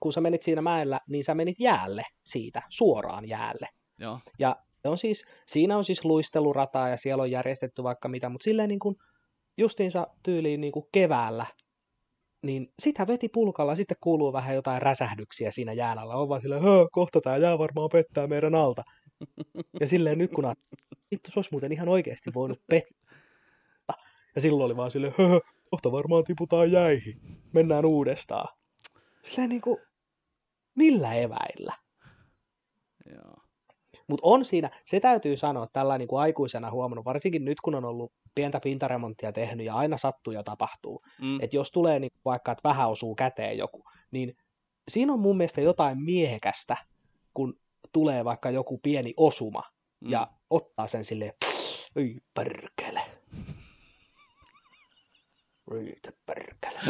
kun sä menit siinä mäellä, niin sä menit jäälle siitä, suoraan jäälle. Joo. Ja on siis, siinä on siis luistelurataa ja siellä on järjestetty vaikka mitä, mutta silleen niin kuin justiinsa tyyliin niin kuin keväällä, niin sitä veti pulkalla, sitten kuuluu vähän jotain räsähdyksiä siinä jään alla. On vaan silleen, kohta tämä jää varmaan pettää meidän alta. Ja silleen nyt kun vittu, se olisi muuten ihan oikeasti voinut pettää. Ja silloin oli vaan silleen, höhö, kohta varmaan tiputaan jäihin. Mennään uudestaan. Silleen niin kuin, millä eväillä? Joo. Mutta on siinä, se täytyy sanoa, että tällä niin kuin aikuisena huomannut, varsinkin nyt kun on ollut pientä pintaremonttia tehnyt ja aina sattuu ja tapahtuu, mm. että jos tulee niin vaikka, että vähän osuu käteen joku, niin siinä on mun mielestä jotain miehekästä, kun tulee vaikka joku pieni osuma mm. ja ottaa sen silleen, ei perkele. Riitä perkele.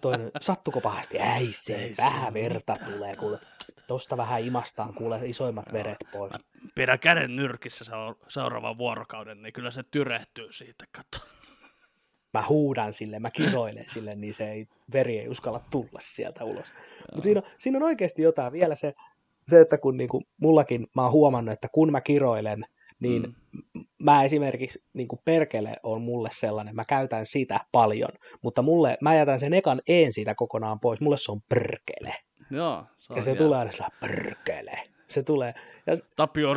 Toinen, sattuko pahasti? Ei se, ei vähän se verta tulee, kuule. Tosta vähän imastaan, kuule, isoimmat veret pois. Pidä käden nyrkissä seuraavan vuorokauden, niin kyllä se tyrehtyy siitä, kato. Mä huudan sille, mä kiroilen sille, niin se ei, veri ei uskalla tulla sieltä ulos. Mutta siinä, siinä on oikeasti jotain. Vielä se, se, että kun niin kuin, mullakin mä oon huomannut, että kun mä kiroilen, niin mm. mä esimerkiksi niin kuin perkele on mulle sellainen, mä käytän sitä paljon, mutta mulle, mä jätän sen ekan een siitä kokonaan pois, mulle se on perkele. Joo, se ja se hieno. tulee aina sillä perkele. Se tulee. Ja Tapio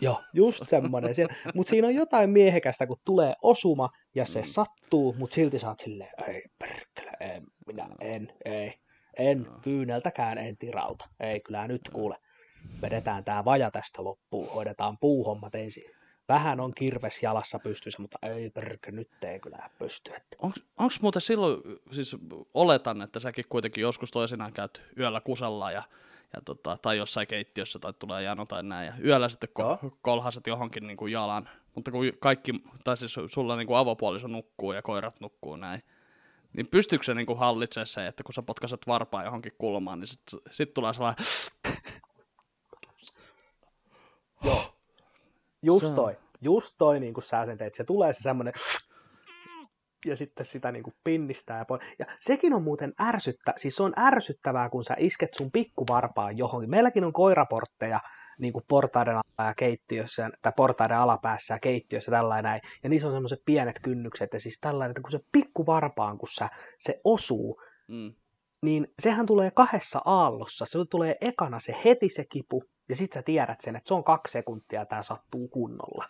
Joo, just semmoinen. Mutta siinä on jotain miehekästä, kun tulee osuma ja se mm. sattuu, mutta silti sä oot silleen, ei perkele, en, minä en, ei. En no. kyyneltäkään en tirauta. Ei kyllä nyt kuule. Vedetään tämä vaja tästä loppuun. Hoidetaan puuhommat ensin. Vähän on kirves jalassa pystyssä, mutta ei perkö, nyt ei kyllä pysty. Onko muuten silloin, siis oletan, että säkin kuitenkin joskus toisinaan käyt yöllä kusella ja, ja tota, tai jossain keittiössä tai tulee jano tai näin. Ja yöllä sitten ko- kolhaset johonkin niin kuin jalan. Mutta kun kaikki, tai siis sulla niin kuin avopuoliso nukkuu ja koirat nukkuu näin, niin pystyykö se niin kuin hallitsemaan se, että kun sä potkaset varpaa johonkin kulmaan, niin sitten sit tulee sellainen, Just Se on- toi, just toi niin kuin sä sen teit, se tulee se semmoinen ja sitten sitä niin kuin pinnistää. Ja, ja sekin on muuten ärsyttä, siis se on ärsyttävää, kun sä isket sun pikkuvarpaan johonkin. Meilläkin on koiraportteja niin kuin portaiden alla ja keittiössä, tai portaiden alapäässä ja keittiössä tällainen näin. Ja niissä on semmoiset pienet kynnykset, ja siis tällainen, että kun se pikkuvarpaan, kun sä, se osuu, mm, niin sehän tulee kahdessa aallossa. Se tulee ekana se heti se kipu, ja sit sä tiedät sen, että se on kaksi sekuntia ja tää sattuu kunnolla.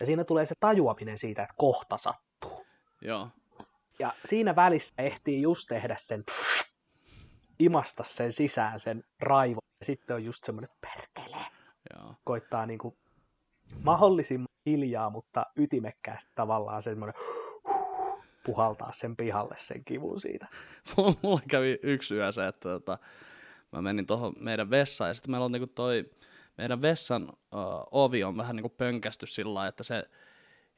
Ja siinä tulee se tajuaminen siitä, että kohta sattuu. joo, Ja siinä välissä ehtii just tehdä sen, imasta sen sisään sen raivon. Ja sitten on just semmoinen perkele. Joo. Koittaa niinku mahdollisimman hiljaa, mutta ytimekkäästi tavallaan semmoinen puhaltaa sen pihalle sen kivun siitä. mulla kävi yksi yö se, että tota, mä menin tuohon meidän vessaan ja sitten meillä on niinku toi, meidän vessan uh, ovi on vähän niinku pönkästy sillä lailla, että se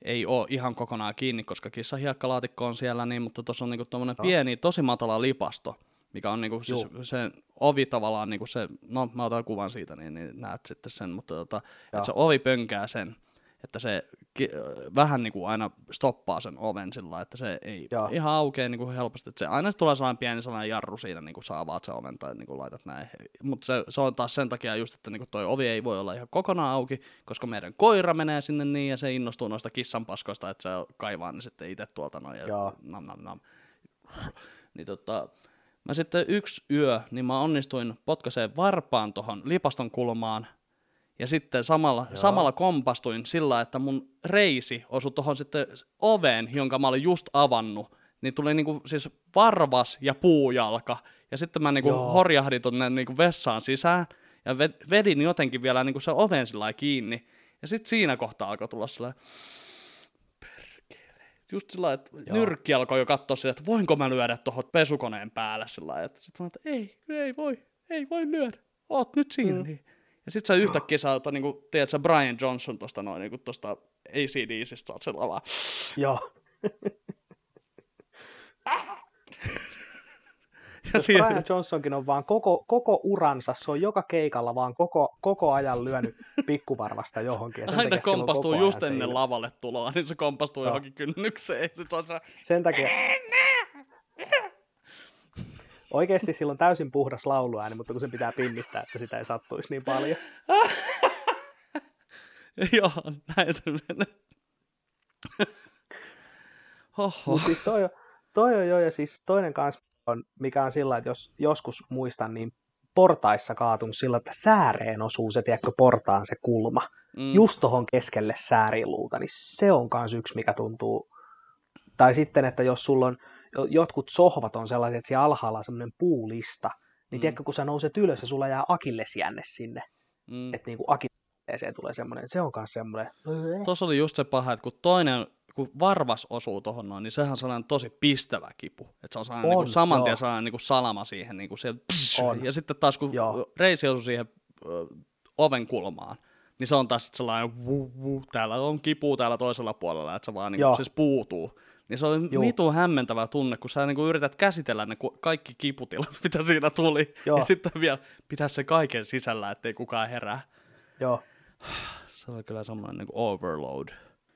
ei ole ihan kokonaan kiinni, koska kissahiekkалaatikko on siellä, niin, mutta tuossa on niinku tommonen Joo. pieni, tosi matala lipasto, mikä on niinku siis Juu. se ovi tavallaan niinku se, no mä otan kuvan siitä, niin, niin näet sitten sen, mutta tota, että se ovi pönkää sen, että se ki- vähän niin kuin aina stoppaa sen oven sillä että se ei Joo. ihan aukea niin kuin helposti. Että se, aina se tulee sellainen pieni sellainen jarru siinä, niin kuin sä avaat sen oven tai niin kuin laitat näin. Mutta se, se, on taas sen takia just, että niin kuin toi ovi ei voi olla ihan kokonaan auki, koska meidän koira menee sinne niin ja se innostuu noista kissanpaskoista, että se kaivaa ne sitten itse tuolta noin. Ja Joo. nam, nam, nam. Niin tota, mä sitten yksi yö, niin mä onnistuin potkaiseen varpaan tuohon lipaston kulmaan, ja sitten samalla, Joo. samalla kompastuin sillä, että mun reisi osui tuohon sitten oveen, jonka mä olin just avannut. Niin tuli niinku siis varvas ja puujalka. Ja sitten mä niinku Joo. horjahdin tonne niinku vessaan sisään. Ja ve- vedin jotenkin vielä niinku se oven sillä kiinni. Ja sitten siinä kohtaa alkoi tulla sellainen... Just sillä lailla, että Joo. nyrkki alkoi jo katsoa sitä, että voinko mä lyödä tuohon pesukoneen päälle sillä lailla. Että Sitten mä että ei, ei voi, ei voi lyödä. Oot nyt siinä. Mm. Mm. Ja sit sä yhtäkkiä sä oot, niinku, tiedät sä Brian Johnson tosta noin, niinku tosta ACDCistä, sä oot sillä vaan. Joo. siinä, Brian Johnsonkin on vaan koko, koko uransa, se on joka keikalla vaan koko, koko ajan lyönyt pikkuvarvasta johonkin. ja aina kompastuu just se ennen ilme. lavalle tuloa, niin se kompastuu Joo. johonkin kynnykseen. Sit se on se, Sen takia... Oikeasti sillä on täysin puhdas lauluääni, mutta kun sen pitää pinnistää, että sitä ei sattuisi niin paljon. joo, näin se menee. Mutta siis toi on, toi on jo, ja siis toinen kanssa on, mikä on sillä, että jos joskus muistan, niin portaissa kaatunut sillä, että sääreen osuu se, tiedätkö, portaan se kulma. Mm, Just tohon keskelle sääriluuta, niin se on kans yksi, mikä tuntuu. Tai sitten, että jos sulla on, jo- jotkut sohvat on sellaiset, että siellä alhaalla on semmoinen puulista, niin Mm. tiedätkö, kun sä nouset ylös ja sulla jää akillesjänne sinne, mm. että niinku akilleseen tulee semmoinen, se on kans semmoinen, Tuossa oli just se paha, että kun toinen, kun varvas osuu tuohon noin, niin sehän on sellainen tosi pistävä kipu. Että se on sellainen On, niin saman tien sellainen niin kuin salama siihen. Niin kuin se, pss, On. ja sitten taas kun Joo. reisi osuu siihen ö, oven kulmaan, niin se on taas sellainen, vuu, täällä on kipu täällä toisella puolella, että se vaan niin kuin, siis puutuu. Niin se on vitu hämmentävä tunne, kun sä niin kuin yrität käsitellä ne kaikki kiputilat, mitä siinä tuli. Joo. Ja sitten vielä pitää se kaiken sisällä, ettei kukaan herää. joo. Se oli kyllä semmoinen niin overload.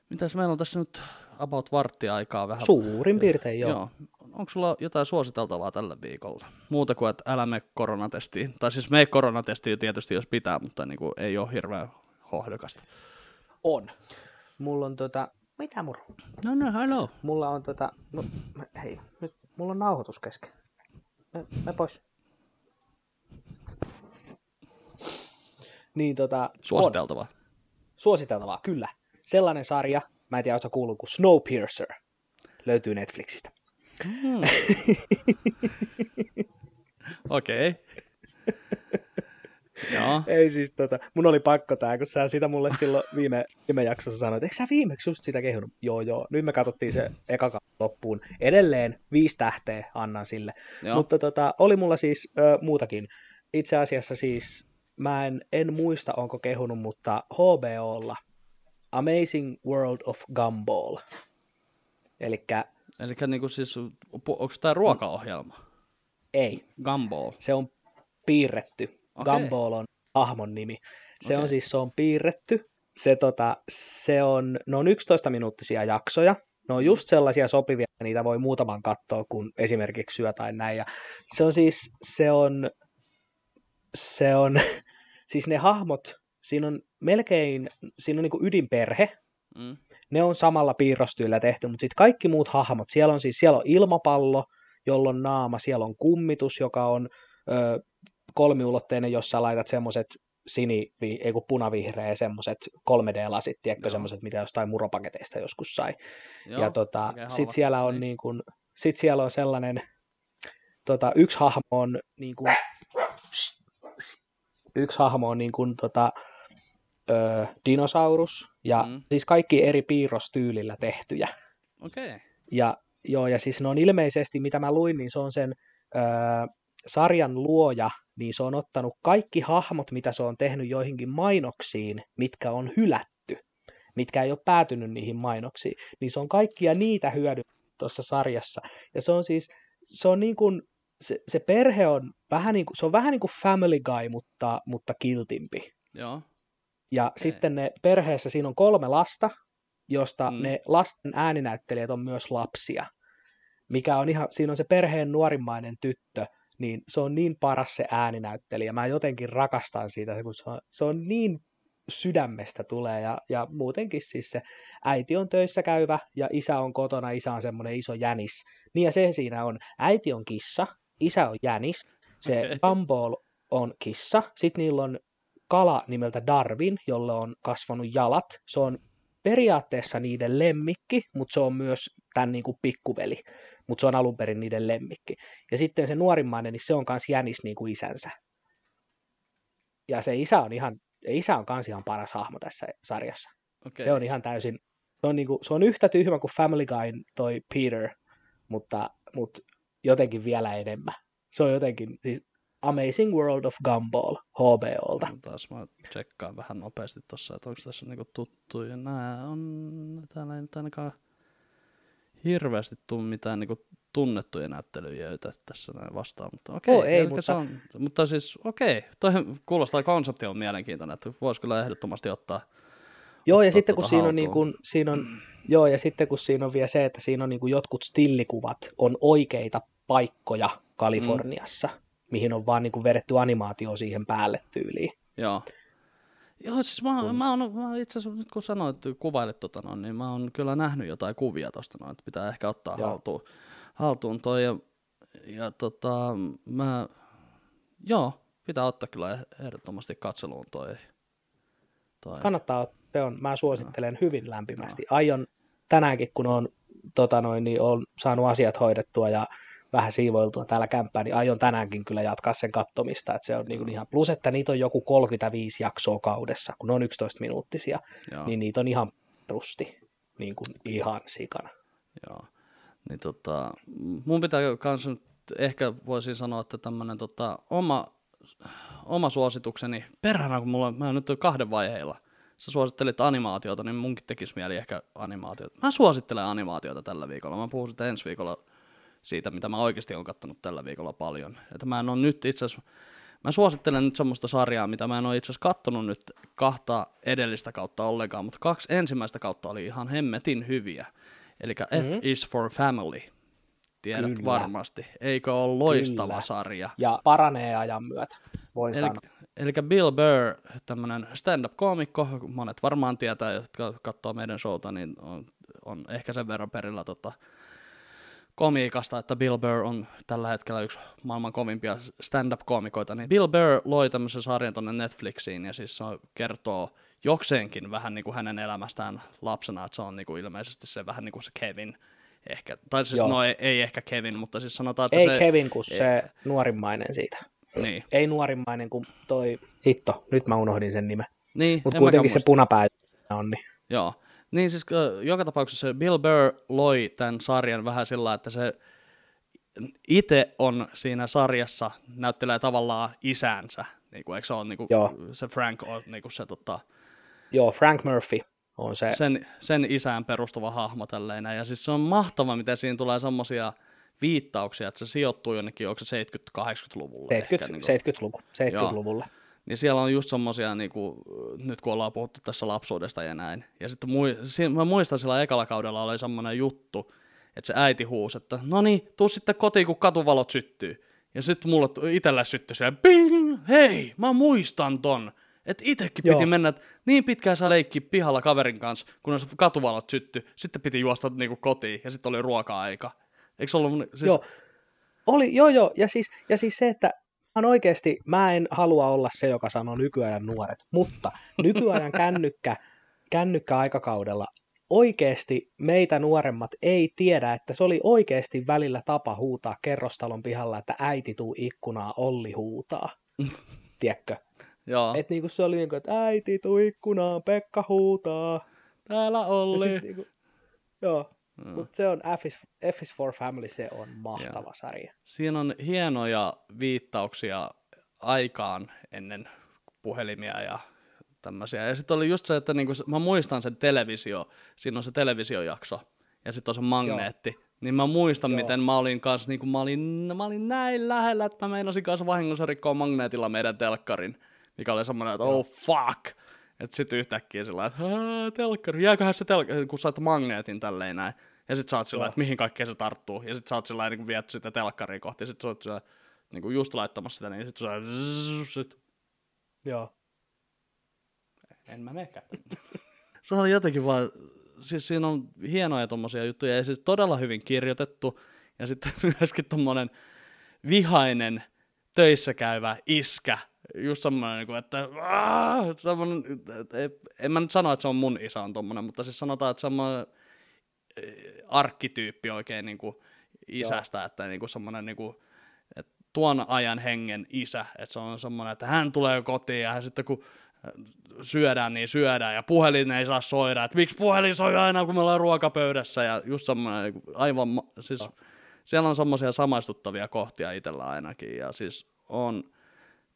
Mitäs meillä on tässä nyt about varttia aikaa vähän? Suurin piirtein joo. Joo. Onko sulla jotain suositeltavaa tällä viikolla? Muuta kuin, että älä mene koronatestiin. Tai siis mene koronatestiin tietysti, jos pitää, mutta niin kuin, ei ole hirveän hohdokasta. On. Mulla on tota, mitä muru? No no, hello. Mulla on tota, no, hei, nyt mulla on nauhoitus kesken. Me, me pois. Niin tota, on. Suositeltavaa. Suositeltavaa, kyllä. Sellainen sarja, mä en tiedä, oletko kuullut, kuin Snowpiercer. Löytyy Netflixistä. Mm. Okei. Okay. Joo. Ei siis tota, mun oli pakko tää, kun sä sitä mulle silloin viime, viime jaksossa sanoit, eikö sä viimeksi just sitä kehunut? Joo, joo. Nyt me katsottiin se eka loppuun. Edelleen viisi tähteä annan sille. Joo. Mutta tota, oli mulla siis ö, muutakin. itse asiassa siis, mä en, en muista onko kehunut, mutta HBOlla Amazing World of Gumball. Elikkä Eli niinku siis, onko tämä ruokaohjelma? ei, Gumball. se on piirretty. Okei. Gumball on hahmon nimi. Se Okei. on siis, se on piirretty. Se, tota, se on, ne on 11 minuuttisia jaksoja. Ne on just sellaisia sopivia, että niitä voi muutaman katsoa, kun esimerkiksi syö tai näin. Ja se on siis, se on, se on, siis ne hahmot, siinä on melkein, siinä on niin ydinperhe, Mm. ne on samalla piirrostyillä tehty, mutta sitten kaikki muut hahmot, siellä on siis siellä on ilmapallo, jolla on naama, siellä on kummitus, joka on ö, kolmiulotteinen, jossa laitat semmoiset sini, ei kun punavihreä, semmoiset 3D-lasit, tiedätkö, semmoiset, mitä jostain muropaketeista joskus sai. Joo, ja tota, oikein sit halvasti, siellä on niin. niin kuin, sit siellä on sellainen, tota, yksi hahmo on niin kuin, yksi hahmo on niin kuin, tota, ö, dinosaurus, ja Mm. siis kaikki eri piirrostyylillä tehtyjä. Okei. Okay. Ja, joo, ja siis ne on ilmeisesti, mitä mä luin, niin se on sen ö, sarjan luoja, niin se on ottanut kaikki hahmot, mitä se on tehnyt joihinkin mainoksiin, mitkä on hylätty, mitkä ei ole päätynyt niihin mainoksiin, niin se on kaikkia niitä hyödyntänyt tuossa sarjassa. Ja se on siis, se on niin kuin, se, se perhe on vähän niin kuin, se on vähän niin kuin Family Guy, mutta, mutta kiltimpi. Joo. Ja okay. sitten ne perheessä, siinä on kolme lasta, josta Mm. ne lasten ääninäyttelijät on myös lapsia. Mikä on ihan, siinä on se perheen nuorimmainen tyttö, niin se on niin paras se ääninäyttelijä. Mä jotenkin rakastan siitä, kun se on, se on niin sydämestä tulee ja, ja muutenkin siis se äiti on töissä käyvä ja isä on kotona, isä on semmoinen iso jänis. Niin ja se siinä on, äiti on kissa, isä on jänis, se okay. Gumball on kissa, sitten niillä on kala nimeltä Darwin, jolle on kasvanut jalat. Se on periaatteessa niiden lemmikki, mutta se on myös tämän niin kuin pikkuveli, mutta se on alun perin niiden lemmikki. Ja sitten se nuorimmainen, niin se on kans jänis niin kuin isänsä. Ja se isä on ihan, isä on kans ihan paras hahmo tässä sarjassa. Okei. Se on ihan täysin, se on, niin kuin, se on yhtä tyhmä kuin Family Guyn toi Peter, mutta, mutta jotenkin vielä enemmän. Se on jotenkin, siis Amazing World of Gumball HBOlta. No Taas mä tsekkaan vähän nopeasti tuossa, että onko tässä niinku tuttuja. Nää on, täällä ei nyt ainakaan hirveästi tule mitään niinku tunnettuja näyttelyjöitä tässä näin vastaan, mutta okei. Oo, ei, elikkä mutta- Se on, mutta siis okei, toi kuulostaa konsepti on mielenkiintoinen, että voisi kyllä ehdottomasti ottaa. Joo, ja sitten kun tuota siinä on, niin kuin, siinä on, joo, ja sitten kun siinä on vielä se, että siinä on niin jotkut stillikuvat on oikeita paikkoja Kaliforniassa, mm. Mihin on vaan niin kuin vedetty animaatio siihen päälle tyyliin. Joo. Joo, siis mä, kun... mä, oon, mä itse asiassa nyt kun sanoit, kuvailit tota noin, niin mä oon kyllä nähnyt jotain kuvia tosta noin, että pitää ehkä ottaa Joo. haltuun, haltuun toi ja, ja tota, mä, joo, pitää ottaa kyllä ehdottomasti katseluun toi. toi. Kannattaa se on, mä suosittelen hyvin lämpimästi. Aion tänäänkin, kun on, tota noin, niin on saanut asiat hoidettua ja vähän siivoiltua täällä kämppää, niin aion tänäänkin kyllä jatkaa sen kattomista, että se on niin kuin ihan, plus että niitä on joku 35 jaksoa kaudessa, kun ne on 11 minuuttisia, joo, niin niitä on ihan rusti, niin kuin ihan sikana. joo. Niin tota, mun pitää kans nyt, ehkä voisin sanoa, että tämmönen tota, oma, oma suositukseni, perhana kun mulla, on- mä oon nyt kahden vaiheilla, sä suosittelit animaatiota, niin munkin tekisi mieli ehkä animaatiota. Mä suosittelen animaatiota tällä viikolla. Mä puhun sitten ensi viikolla siitä, mitä mä oikeasti olen kattonut tällä viikolla paljon. Että mä en ole nyt itse asiassa, mä suosittelen nyt semmoista sarjaa, mitä mä en ole itse asiassa kattonut nyt kahta edellistä kautta ollenkaan, mutta kaksi ensimmäistä kautta oli ihan hemmetin hyviä. Eli F Mhm. is for Family. Tiedät Kyllä. varmasti. Eikö ole loistava Kyllä. sarja? Ja paranee ajan myötä, voin Eli, sanoa. eli Bill Burr, tämmöinen stand-up-koomikko, monet varmaan tietää, jotka katsoo meidän showta, niin on, on ehkä sen verran perillä tota, komiikasta, että Bill Burr on tällä hetkellä yksi maailman kovimpia stand-up-koomikoita, niin Bill Burr loi tämmöisen sarjan tonne Netflixiin, ja siis se kertoo jokseenkin vähän niin kuin hänen elämästään lapsena, että se on niin kuin ilmeisesti se vähän niin kuin se Kevin, ehkä, tai siis Joo. no ei, ei ehkä Kevin, mutta siis sanotaan, että Ei se... Kevin, kun se nuorimmainen siitä. Niin, Ei nuorimmainen kuin toi, hitto, nyt mä unohdin sen nimen. niin Mutta en kuitenkin se punapää on, niin Joo. Niin siis ö, joka tapauksessa Bill Burr loi tämän sarjan vähän sillä, että se itse on siinä sarjassa, näyttelee tavallaan isänsä. Niin kuin, eikö se, ole, niin kuin, Joo. se Frank on niin kuin se tota, Joo, Frank Murphy on se. sen, sen isään perustuva hahmo tälleen. Ja siis se on mahtava, miten siinä tulee semmoisia viittauksia, että se sijoittuu jonnekin, onko se 70-80-luvulle 70, ehkä. Niin, 70-luku, 70-luvulle. Niin siellä on just semmoisia, niin kuin, nyt kun ollaan puhuttu tässä lapsuudesta ja näin. Ja sitten mui, mä muistan sillä ekalla kaudella oli semmoinen juttu, että se äiti huusi, että no niin, tuu sitten kotiin, kun katuvalot syttyy. Ja sitten mulle tu- itellä syttyi se, ping, hei, mä muistan ton. Että itekin Joo. piti mennä, että niin pitkään saa leikki pihalla kaverin kanssa, kunnes katuvalot syttyi. Sitten piti juosta niinku kotiin ja sitten oli ruoka-aika. Eikö ollut, mun- siis, Joo. Oli, joo joo, ja siis, ja siis se, että oon oikeasti, mä en halua olla se, joka sanoo nykyajan nuoret, mutta nykyajan kännykkä, kännykkäaikakaudella oikeasti meitä nuoremmat ei tiedä, että se oli oikeasti välillä tapa huutaa kerrostalon pihalla, että äiti tuu ikkunaa, Olli huutaa. Tiedätkö? joo, Et niinku se oli niinku, että äiti tuu ikkunaan, Pekka huutaa. täällä Ja Olli. sit niinku, joo, Mm. mutta se on F is, F is for Family, se on mahtava sarja. Siinä on hienoja viittauksia aikaan ennen puhelimia ja tämmöisiä. Ja sitten oli just se, että niinku, mä muistan sen televisio, siinä on se televisiojakso ja sitten on se magneetti. Joo. Niin mä muistan, Joo. Joo. miten mä olin kanssa, niin mä olin, mä olin näin lähellä, että mä meinasin kanssa vahingossa rikkoa magneetilla meidän telkkarin, mikä oli semmoinen, että oh fuck. Että sit yhtäkkiä sillä että "Ää, telkkari, jääköhän se telkkari, kun saat magneetin tälleen näin. Ja sit sä oot sillä että mihin kaikkeen se tarttuu. Ja sit sä oot sillä niin viet sitä telkkaria kohti. Ja sit sä oot sillä niin kuin just laittamassa sitä, niin sit sä oot zzz, sit, Joo. en mä menekään. se oli jotenkin vaan, siis siinä on hienoja tommosia juttuja ja siis todella hyvin kirjoitettu. Ja sitten myöskin tommonen vihainen töissä käyvä iskä. Just semmoinen, niin kuin, että "Aah!" semmoinen, että en mä nyt sano, että se on mun isä on tommonen, mutta siis sanotaan, että semmoinen eh, arkkityyppi oikein niin kuin isästä, Joo. että niin kuin semmoinen niin kuin, että tuon ajan hengen isä, että se on semmoinen, että hän tulee kotiin ja sitten kun syödään, niin syödään ja puhelin ei saa soida, että miksi puhelin soi aina, kun me ollaan ruokapöydässä ja just semmoinen niin aivan, siis siellä on semmoisia samaistuttavia kohtia itsellä ainakin ja siis on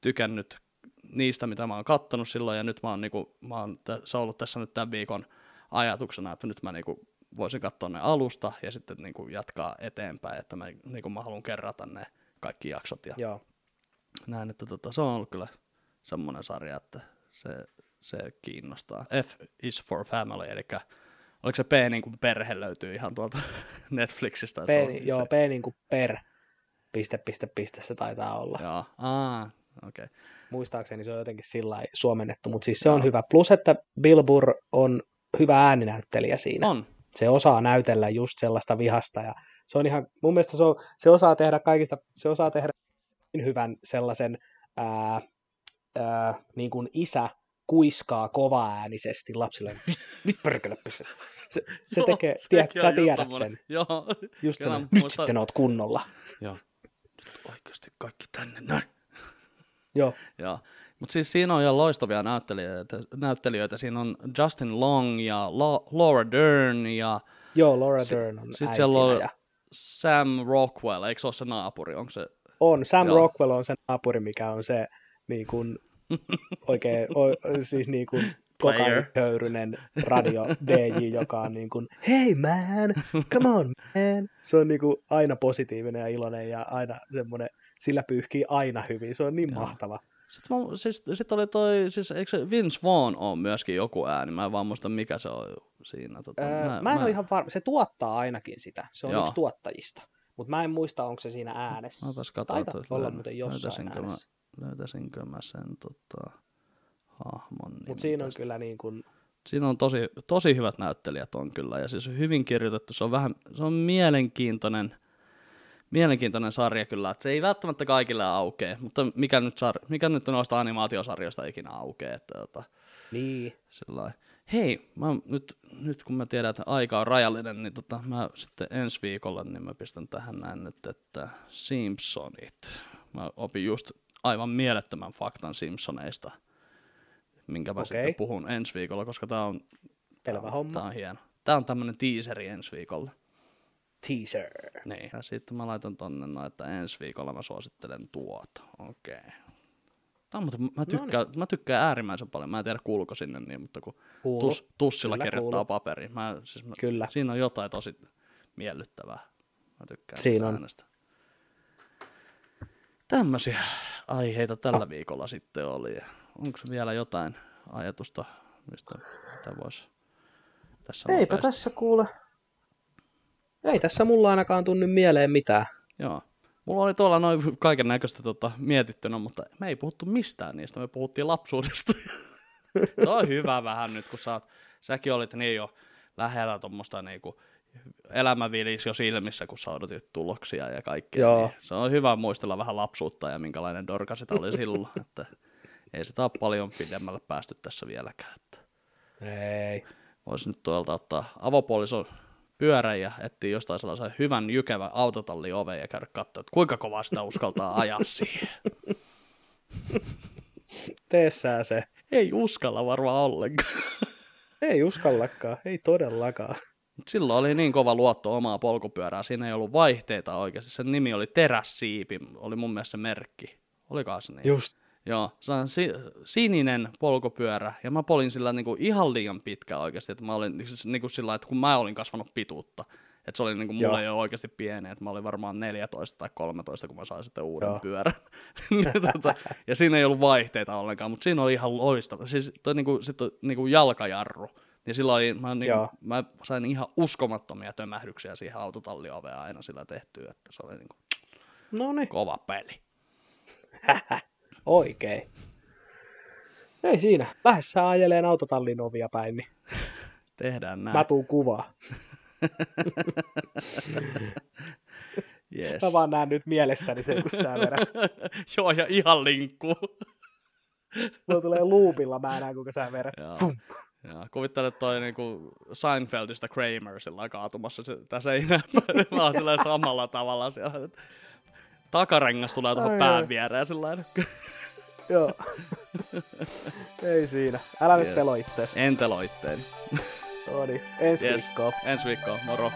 tykännyt niistä, mitä mä oon kattonut silloin ja nyt mä oon, niinku, mä oon se on ollut tässä nyt tämän viikon ajatuksena, että nyt mä niinku voisin katsoa ne alusta ja sitten niinku jatkaa eteenpäin, että mä, niinku mä haluan kerrata ne kaikki jaksot ja Joo. näin, että tota, se on ollut kyllä semmoinen sarja, että se, se kiinnostaa. F is for family, eli oliko se P niin kuin perhe löytyy ihan tuolta Netflixistä? P, että se joo, se, P niin kuin per, piste, piste, piste se taitaa olla. Joo, aa. Okay. Muistaakseni se on jotenkin sillä suomennettu, mutta siis se on hyvä. Plus, että Bill Burr on hyvä ääninäyttelijä siinä. On, Se osaa näytellä just sellaista vihasta ja se on ihan, mun mielestä se, on, se osaa tehdä kaikista, se osaa tehdä niin hyvän sellaisen ää, ää, niin kuin isä kuiskaa kovaäänisesti lapsille. Nyt pysy. Se, se tekee, sekin tiedät, sä tiedät sen. Joo, Just sen, nyt muista- sitten oot kunnolla. joo. Nyt oikeasti kaikki tänne, näin. Joo, Joo. Mutta siis siinä on jo loistavia näyttelijöitä. näyttelijöitä. Siinä on Justin Long ja La- Laura Dern ja joo Laura Dern on sitten siellä on ja Sam Rockwell, eikö se ole se naapuri? Onko se? on. Sam Joo. Rockwell on se naapuri, mikä on se niin kuin, oikein, o, siis niin kuin kokainhöyrynen radio DJ, joka on niin kuin, hey man, come on man. Se on niin kuin aina positiivinen ja iloinen ja aina semmoinen, sillä pyyhkii aina hyvin. Se on niin Joo. mahtava. Sitten, mä, siis, sit oli toi, siis eikö se Vince Vaughn on myöskin joku ääni? Mä en vaan muista mikä se on siinä. Tota, Öö, mä, mä en ole ihan varma. Se tuottaa ainakin sitä. Se on Joo. yksi tuottajista. Mutta mä en muista, onko se siinä äänessä. Mäpäs katson, Taitaa että olla löydän- muuten jossain löytäisinkö mä, löytäisinkö mä sen tota, hahmon Mutta siinä on tästä. kyllä niin kuin, Siinä on tosi, tosi hyvät näyttelijät on kyllä, ja siis hyvin kirjoitettu. Se on vähän, se on mielenkiintoinen, mielenkiintoinen sarja kyllä, että se ei välttämättä kaikille aukee, mutta mikä nyt, sar, mikä nyt noista animaatiosarjoista ikinä aukee, että tota, niin, sillä Hei, mä nyt, nyt kun mä tiedän, että aika on rajallinen, niin tota, mä sitten ensi viikolla niin mä pistän tähän näin nyt, että Simpsonit. Mä opin just aivan mielettömän faktan Simpsoneista, minkä mä Okei. sitten puhun ensi viikolla, koska tää on, tää tää on hieno. Tää on tämmönen teaseri ensi viikolla. Teaser. Niin. Ja sitten mä laitan tonne no, että ensi viikolla mä suosittelen tuota. Okei. Okay. Tämä muuten- mä, tykkään, mä tykkään äärimmäisen paljon. Mä en tiedä kuuluuko sinne niin, mutta kun Kuuluu. tus, tussilla Kyllä kirjoittaa kuuluu. paperiin. Mä, siis mä, Kyllä. Siinä on jotain tosi miellyttävää. Mä tykkään Siinä on. äänestä. Tämmöisiä aiheita tällä viikolla sitten oli. Onko vielä jotain ajatusta, mistä mitä voisi tässä Eipä nopeasti- tässä kuule. Ei tässä mulla ainakaan tunnu mieleen mitään. Joo. Mulla oli tuolla noin kaiken näköistä tota, mietittynä, mutta me ei puhuttu mistään niistä, me puhuttiin lapsuudesta. Se on hyvä vähän nyt, kun sä oot, säkin olit niin jo lähellä tuommoista niinku, elämä vilisi jo silmissä, kun sä odotit tuloksia ja kaikkea. Joo. Niin se on hyvä muistella vähän lapsuutta ja minkälainen dorka sitä oli silloin. Että ei sitä ole paljon pidemmälle päästy tässä vieläkään. Että Ei. voisi nyt tuolta ottaa avopuolison pyörän ja etsiä jostain sellaisen hyvän jykevän autotallin ove ja käydä katsoa, että kuinka kovaa sitä uskaltaa ajaa siihen. Tee sä se. Ei uskalla varmaan ollenkaan. Ei uskallakaan. Ei todellakaan. Mut silloin oli niin kova luotto omaa polkupyörää, siinä ei ollut vaihteita oikeasti. Sen nimi oli Terässiipi, oli mun mielestä se merkki. Olikohan se niin? Just. Joo, se on si- sininen polkupyörä, ja mä polin sillä niinku ihan liian pitkä oikeasti, että mä olin siis niinku sillä, että kun mä olin kasvanut pituutta, että se oli niinku mulle jo oikeasti pieni, että mä olin varmaan 14 tai 13, kun mä sain sitten uuden Joo. pyörän. ja, tota, ja siinä ei ollut vaihteita ollenkaan, mutta siinä oli ihan loistava. Siis toi niinku, sit toi, niinku jalkajarru, niin silloin oli, mä, niinku, Joo. mä sain ihan uskomattomia tömähdyksiä siihen autotallioveen aina sillä tehtyä, että se oli niinku niin. kova peli. Oikein. Ei siinä. Lähde sä ajeleen autotallin ovia päin, niin Tehdään näin. mä tuun kuvaa. Yes. Mä vaan näen nyt mielessäni sen, kun sä vedät. Joo, ja ihan linkku. Mulla tulee loopilla, mä näen, kuinka sä vedät. Joo. Ja kuvittele toi niinku Seinfeldistä Kramer sillä kaatumassa tässä päin. Mä oon samalla tavalla siellä. Takarengas tulee tuohon pään viereen lailla. Joo. Ei siinä. Älä nyt Yes. pelo itseäsi. En telo itteeni. No niin. Ensi Yes. viikkoon. Ensi viikkoon, moro.